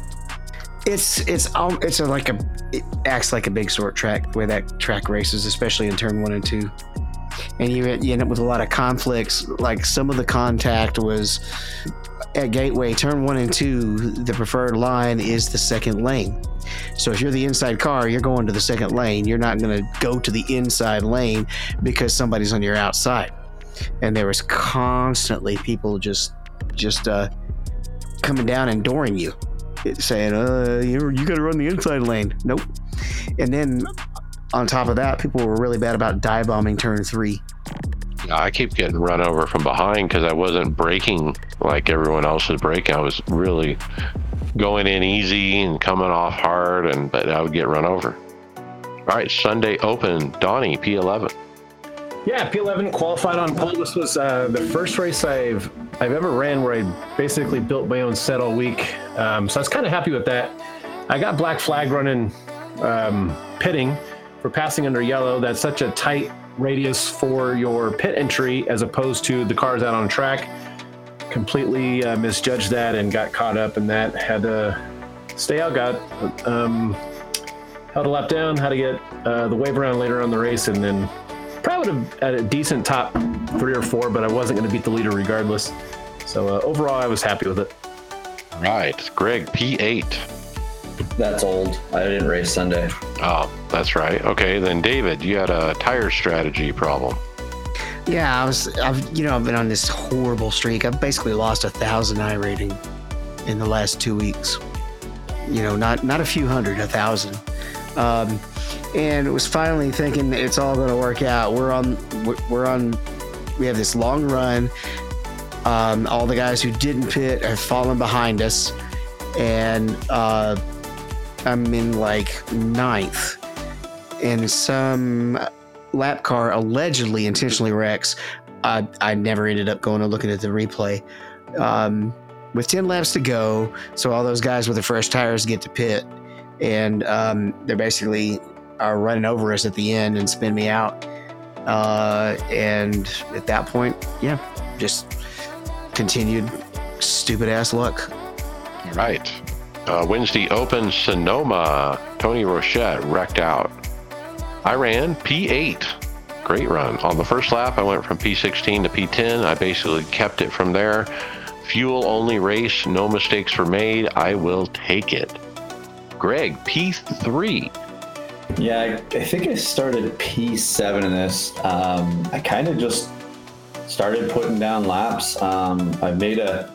It's it's it's a, like a it acts like a big short track where that track races, especially in turn one and two. And you, you end up with a lot of conflicts. Like some of the contact was at Gateway, turn one and two, the preferred line is the second lane. So if you're the inside car, you're going to the second lane. You're not going to go to the inside lane because somebody's on your outside. And there was constantly people just just uh, coming down and dooring you saying, uh, you you got to run the inside lane. Nope. And then on top of that, people were really bad about dive bombing turn three. I keep getting run over from behind because I wasn't braking like everyone else was braking. I was really going in easy and coming off hard, and but I would get run over. All right, Sunday Open, Donnie P11. Yeah, P11 qualified on pole. This was uh, the first race I've I've ever ran where I basically built my own set all week. Um, so I was kind of happy with that. I got black flag running um, pitting for passing under yellow. That's such a tight radius for your pit entry as opposed to the cars out on track. Completely uh, misjudged that and got caught up in that. Had to stay out. Got um, held a lap down. Had to get uh, the wave around later on the race, and then probably would have had a decent top three or four, but I wasn't going to beat the leader regardless. So uh, overall, I was happy with it. All right, Greg P8. That's old. I didn't race Sunday. Oh, that's right. Okay, then David, you had a tire strategy problem. Yeah, I was. I've you know I've been on this horrible streak. I've basically lost a thousand iRating in the last two weeks. You know, not not a few hundred, a thousand. Um, and was finally thinking it's all going to work out. We're on. We're on. We have this long run. Um, all the guys who didn't pit have fallen behind us, and uh, I'm in like ninth, and some lap car allegedly intentionally wrecks. I, I never ended up going and looking at the replay. Um, with 10 laps to go, so all those guys with the fresh tires get to pit, and um, they're basically are running over us at the end and spin me out. Uh, and at that point, yeah, just continued stupid ass luck. All right. Uh, Wednesday Open Sonoma. Tony Rochette wrecked out. I ran P8. Great run. On the first lap, I went from P16 to P10. I basically kept it from there. Fuel only race, no mistakes were made. I will take it. Greg, P3. Yeah, I, I think I started P7 in this. Um, I kind of just started putting down laps. Um, I made a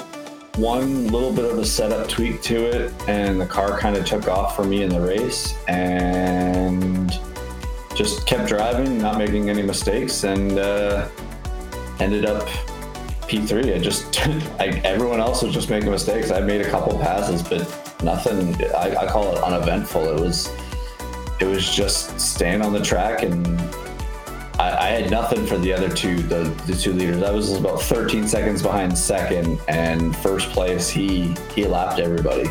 one little bit of a setup tweak to it, and the car kind of took off for me in the race, and just kept driving, not making any mistakes, and uh, ended up P3. I just, I, everyone else was just making mistakes. I made a couple passes, but nothing. I, I call it uneventful. It was, it was just staying on the track and I, I, had nothing for the other two, the, the two leaders. I was about 13 seconds behind second, and first place, he he lapped everybody.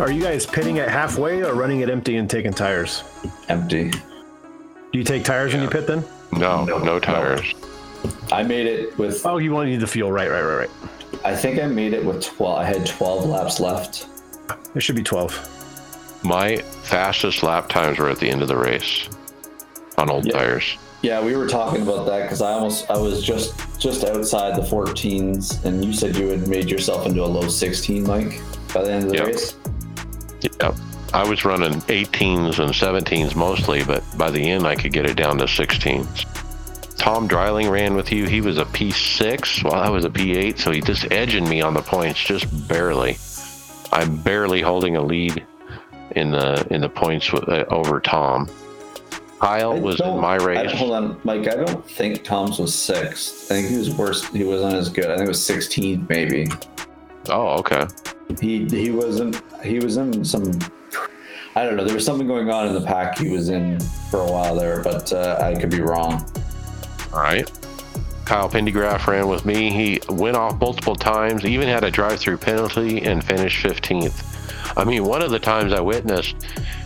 Are you guys pitting at halfway or running it empty and taking tires? Empty. Do you take tires when you pit then? No, no, no tires. I made it with. Oh, you wanted the fuel, right, right, right, right. I think I made it with 12. I had 12 laps left. It should be 12. My fastest lap times were at the end of the race on old Yeah. tires. Yeah, we were talking about that because I almost I was just just outside the 14s, and you said you had made yourself into a low 16, Mike, by the end of the Yep. race. Yep. I was running 18s and 17s mostly, but by the end I could get it down to 16s. Tom Dreiling ran with you. He was a P6 while I was a P8, so he just edging me on the points just barely. I'm barely holding a lead in the in the points with, uh, over Tom. Kyle I was in my I- race. hold on, Mike. I don't think Tom's was sixth. I think he was worse. He wasn't as good. I think it was 16th, maybe. Oh, okay. He he wasn't. He was in some. I don't know. There was something going on in the pack he was in for a while there, but uh, I could be wrong. All right. Kyle Pendygraft ran with me. He went off multiple times, even had a drive through penalty and finished 15th. I mean, one of the times I witnessed,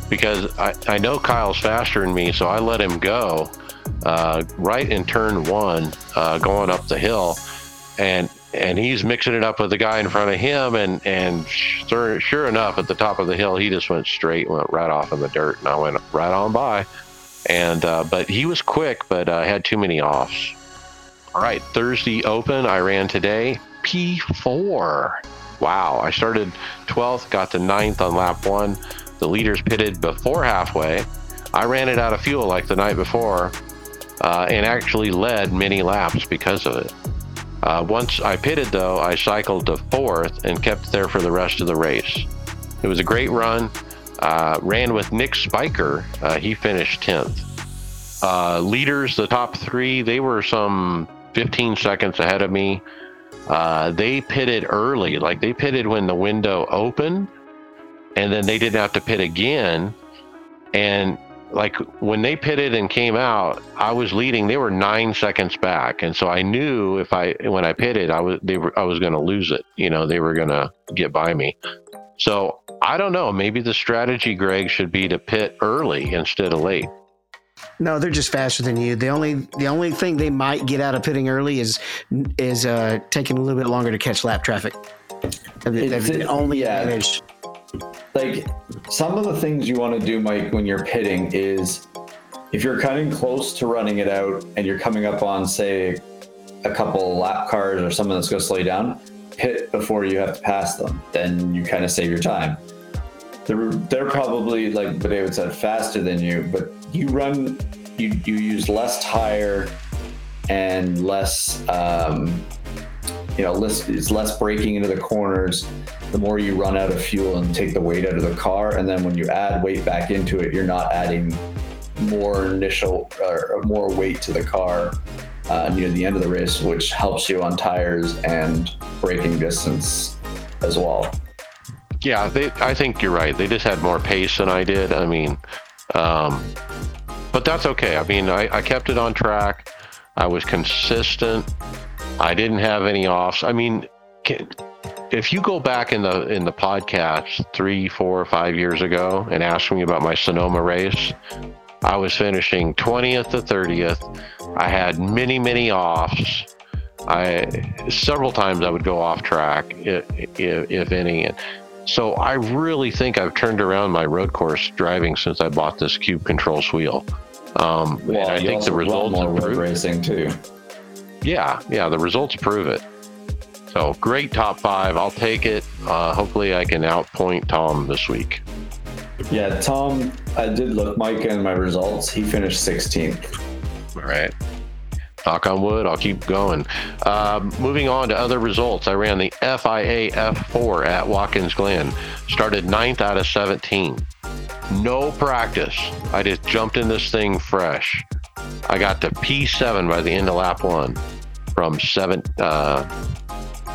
because I, I know Kyle's faster than me, so I let him go uh, right in turn one, uh, going up the hill. And and he's mixing it up with the guy in front of him. And, and sure, sure enough, at the top of the hill, he just went straight, went right off in the dirt. And I went right on by. And uh, but he was quick, but uh, had too many offs. All right, Thursday Open. I ran today. P4. Wow. I started 12th, got to 9th on lap one. The leaders pitted before halfway. I ran it out of fuel like the night before uh, and actually led many laps because of it. Uh, once I pitted, though, I cycled to fourth and kept there for the rest of the race. It was a great run. Uh, ran with Nick Spiker. Uh, he finished 10th. Uh, leaders, the top three, they were some 15 seconds ahead of me. Uh, they pitted early, like they pitted when the window opened, and then they didn't have to pit again. And like when they pitted and came out, I was leading. They were nine seconds back, and so I knew if I when I pitted, I was they were I was going to lose it. You know, they were going to get by me. So I don't know. Maybe the strategy, Greg, should be to pit early instead of late. No, they're just faster than you. The only the only thing they might get out of pitting early is is uh, taking a little bit longer to catch lap traffic. That's the only yeah. advantage. like some of the things you want to do mike when you're pitting is if you're cutting close to running it out and you're coming up on say a couple lap cars or someone that's going to slow you down pit before you have to pass them then you kind of save your time they're, they're probably like but David said faster than you but you run you, you use less tire and less um, you know less it's less braking into the corners the more you run out of fuel and take the weight out of the car and then when you add weight back into it you're not adding more initial or more weight to the car uh, near the end of the race which helps you on tires and braking distance as well Yeah, they. I think you're right. They just had more pace than I did. I mean, um, but that's okay. I mean, I, I kept it on track. I was consistent. I didn't have any offs. I mean, can, if you go back in the in the podcast three, four, five years ago and ask me about my Sonoma race, I was finishing 20th to 30th. I had many, many offs. I several times I would go off track, if, if, if any. And so I really think I've turned around my road course driving since I bought this Cube Controls wheel. Um, well and I think the results more road racing too Yeah, yeah, the results prove it. So great top five. I'll take it. Uh, hopefully, I can outpoint Tom this week. yeah tom i did look mike in my results he finished 16th All right. Knock on wood. I'll keep going. Um, moving on to other results. I ran the FIA F4 at Watkins Glen. Started ninth out of 17. No practice. I just jumped in this thing fresh. I got to P7 by the end of lap one from seven. Uh,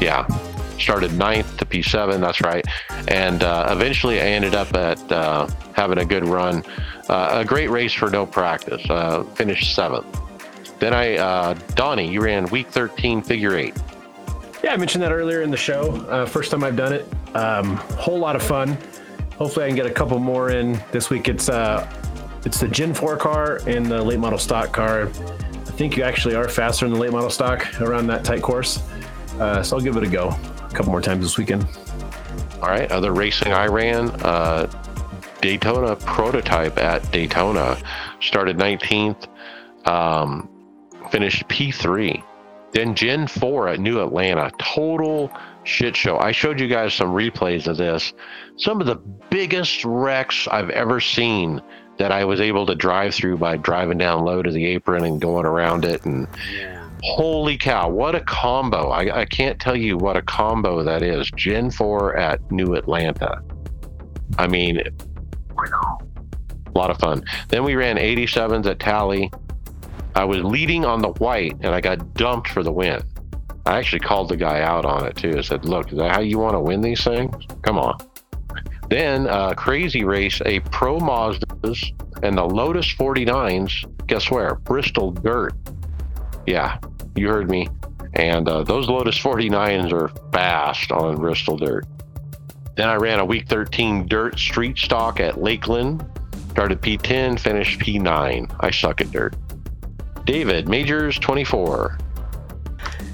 yeah, started ninth to P7. That's right. And uh, eventually I ended up at uh, having a good run. Uh, a great race for no practice. Uh, finished seventh. Then I, uh, Donnie, you ran week 13 figure eight. Yeah, I mentioned that earlier in the show. Uh, first time I've done it. Um, whole lot of fun. Hopefully, I can get a couple more in this week. It's uh, it's the Gen 4 car and the late model stock car. I think you actually are faster in the late model stock around that tight course. Uh, so I'll give it a go a couple more times this weekend. All right. Other racing I ran, uh, Daytona prototype at Daytona. Started 19th, um, finished P3. Then Gen 4 at New Atlanta, total shit show. I showed you guys some replays of this. Some of the biggest wrecks I've ever seen that I was able to drive through by driving down low to the apron and going around it. And holy cow, what a combo! I, I can't tell you what a combo that is. Gen 4 at New Atlanta. I mean, a lot of fun. Then we ran 87s at Tally. I was leading on the white and I got dumped for the win. I actually called the guy out on it too. I said, Look, is that how you want to win these things? Come on. Then uh, Crazy Race, a Pro Mazdas and the Lotus 49s. Guess where? Bristol Dirt. Yeah, you heard me. And uh, those Lotus 49s are fast on Bristol Dirt. Then I ran a week 13 dirt street stock at Lakeland. Started P10, finished P9. I suck at dirt. David, Majors 24.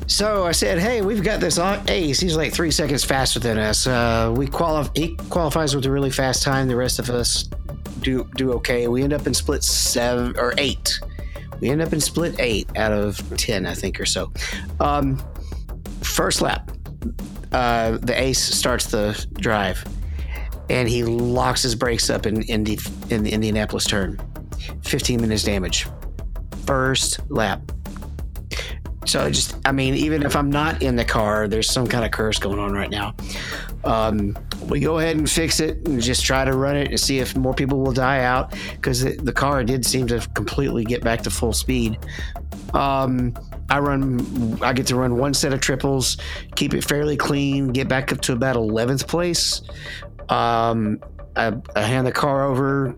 So I said, "Hey, we've got this ace. He's like three seconds faster than us. Uh, we qualify. He qualifies with a really fast time. The rest of us do do okay. We end up in split seven or eight. We end up in split eight out of ten, I think, or so. Um, first lap, uh, the ace starts the drive, and he locks his brakes up in Indy in the Indianapolis turn. Fifteen minutes damage. First lap. So just, I mean, even if I'm not in the car, there's some kind of curse going on right now. Um, we go ahead and fix it and just try to run it and see if more people will die out because the, the car did seem to completely get back to full speed. Um, I run, I get to run one set of triples, keep it fairly clean, get back up to about 11th place. Um, I, I hand the car over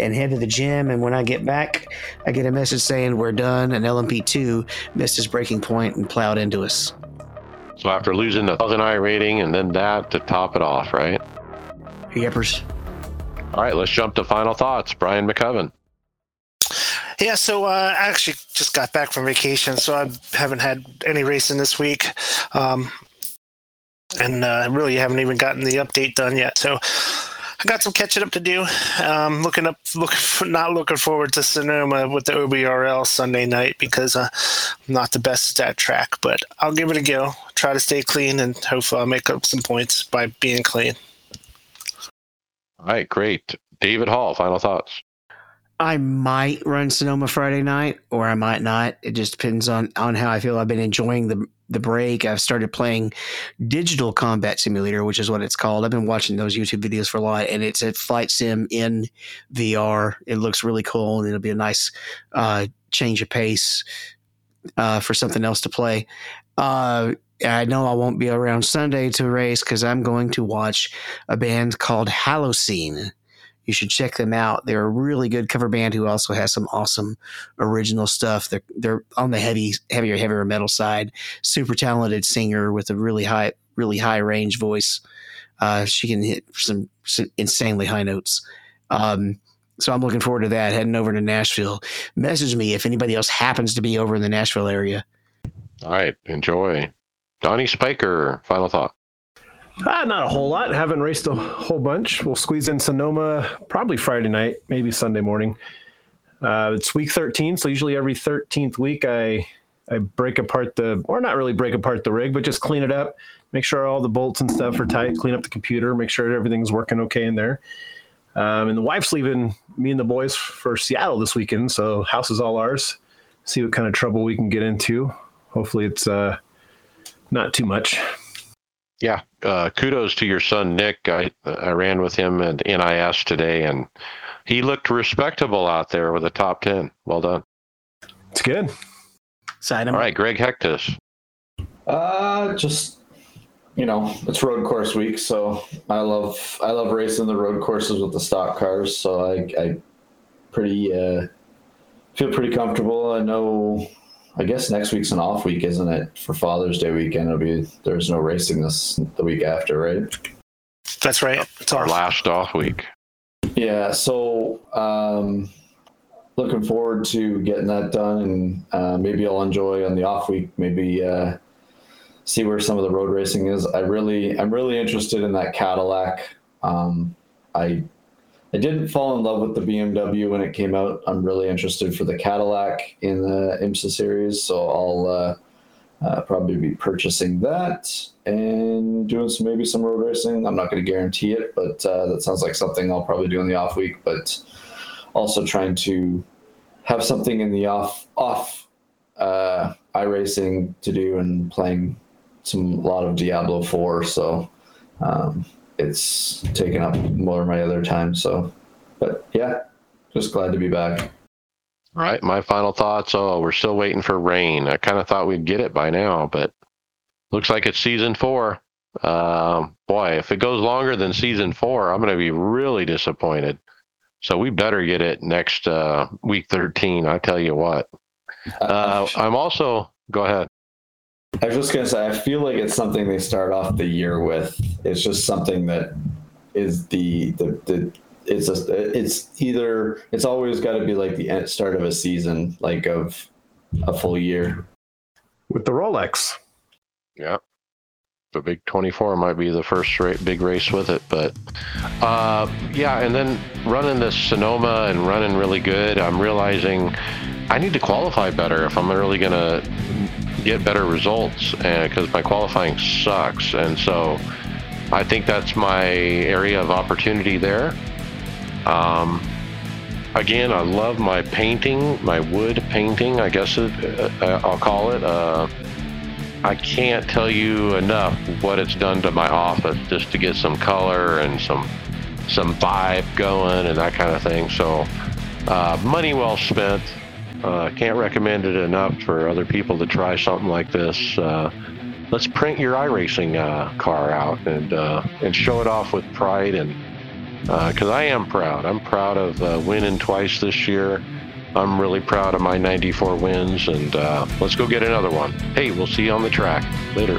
and head to the gym. And when I get back, I get a message saying we're done. And LMP2 missed his breaking point and plowed into us. So after losing the thousand iRating and then that to top it off, right? Yeppers. All right, let's jump to final thoughts. Brian Maccubbin. Yeah, so uh, I actually just got back from vacation, so I haven't had any racing this week, um, and uh, really haven't even gotten the update done yet. So I got some catching up to do. Um, looking up, looking not looking forward to Sonoma with the OBRL Sunday night because uh, I'm not the best at that track, but I'll give it a go. Try to stay clean, and hopefully I'll make up some points by being clean. All right, great. David Hall, final thoughts. I might run Sonoma Friday night, or I might not. It just depends on on how I feel. I've been enjoying the the break. I've started playing Digital Combat Simulator, which is what it's called. I've been watching those YouTube videos for a lot, and it's a flight sim in VR. It looks really cool, and it'll be a nice uh, change of pace uh, for something else to play. Uh, I know I won't be around Sunday to race because I'm going to watch a band called Halocene you should check them out. They're a really good cover band who also has some awesome original stuff. They're they're on the heavy, heavier, heavier metal side. Super talented singer with a really high, really high range voice. Uh, she can hit some, some insanely high notes. Um, so I'm looking forward to that. Heading over to Nashville. Message me if anybody else happens to be over in the Nashville area. All right, enjoy. Donnie Spiker, final thought. Ah, not a whole lot. Haven't raced a whole bunch. We'll squeeze in Sonoma probably Friday night, maybe Sunday morning. Uh, it's week 13, so usually every 13th week I I break apart the, or not really break apart the rig, but just clean it up, make sure all the bolts and stuff are tight, clean up the computer, make sure everything's working okay in there. Um, and the wife's leaving me and the boys for Seattle this weekend, so house is all ours. See what kind of trouble we can get into. Hopefully, it's uh, not too much. Yeah, uh, kudos to your son Nick. I I ran with him at NIS today, and he looked respectable out there with a top ten. Well done. It's good. Side All right, Greg Hecktus. Uh, just you know, it's road course week, so I love I love racing the road courses with the stock cars. So I I pretty uh, feel pretty comfortable. I know. I guess next week's an off week, isn't it? For Father's Day weekend, it'll be there's no racing this the week after, right? That's right. It's Our our last off week. Yeah, so um, looking forward to getting that done, and uh, maybe I'll enjoy on the off week. Maybe uh, see where some of the road racing is. I really, I'm really interested in that Cadillac. Um, I, I didn't fall in love with the BMW when it came out. I'm really interested for the Cadillac in the IMSA series, so I'll, uh, uh, probably be purchasing that and doing some maybe some road racing. I'm not going to guarantee it, but uh, that sounds like something I'll probably do in the off week. But also trying to have something in the off off uh, iRacing to do and playing some a lot of Diablo 4. So um, it's taken up more of my other time. So, but yeah, just glad to be back. All right, my final thoughts. Oh, we're still waiting for rain. I kind of thought we'd get it by now, but looks like it's season four. Um, boy, if it goes longer than season four, I'm going to be really disappointed. So we better get it next uh, week 13. I tell you what. Uh, I'm also go ahead. I was just gonna say, I feel like it's something they start off the year with. It's just something that is the the, the it's a, it's either it's always got to be like the start of a season, like of a full year. With the Rolex. Yeah. The big 24 might be the first ra- big race with it, but uh, yeah, and then running this Sonoma and running really good, I'm realizing I need to qualify better if I'm really going to get better results because my qualifying sucks. And so I think that's my area of opportunity there. Um, again, I love my painting, my wood painting, I guess it, uh, I'll call it. Uh, I can't tell you enough what it's done to my office just to get some color and some some vibe going and that kind of thing. So, uh, money well spent. Uh, can't recommend it enough for other people to try something like this. Uh, let's print your iRacing uh, car out and uh, and show it off with pride and because I am proud. I'm proud of uh, winning twice this year. I'm really proud of my 94 wins, and uh, let's go get another one. Hey, we'll see you on the track later.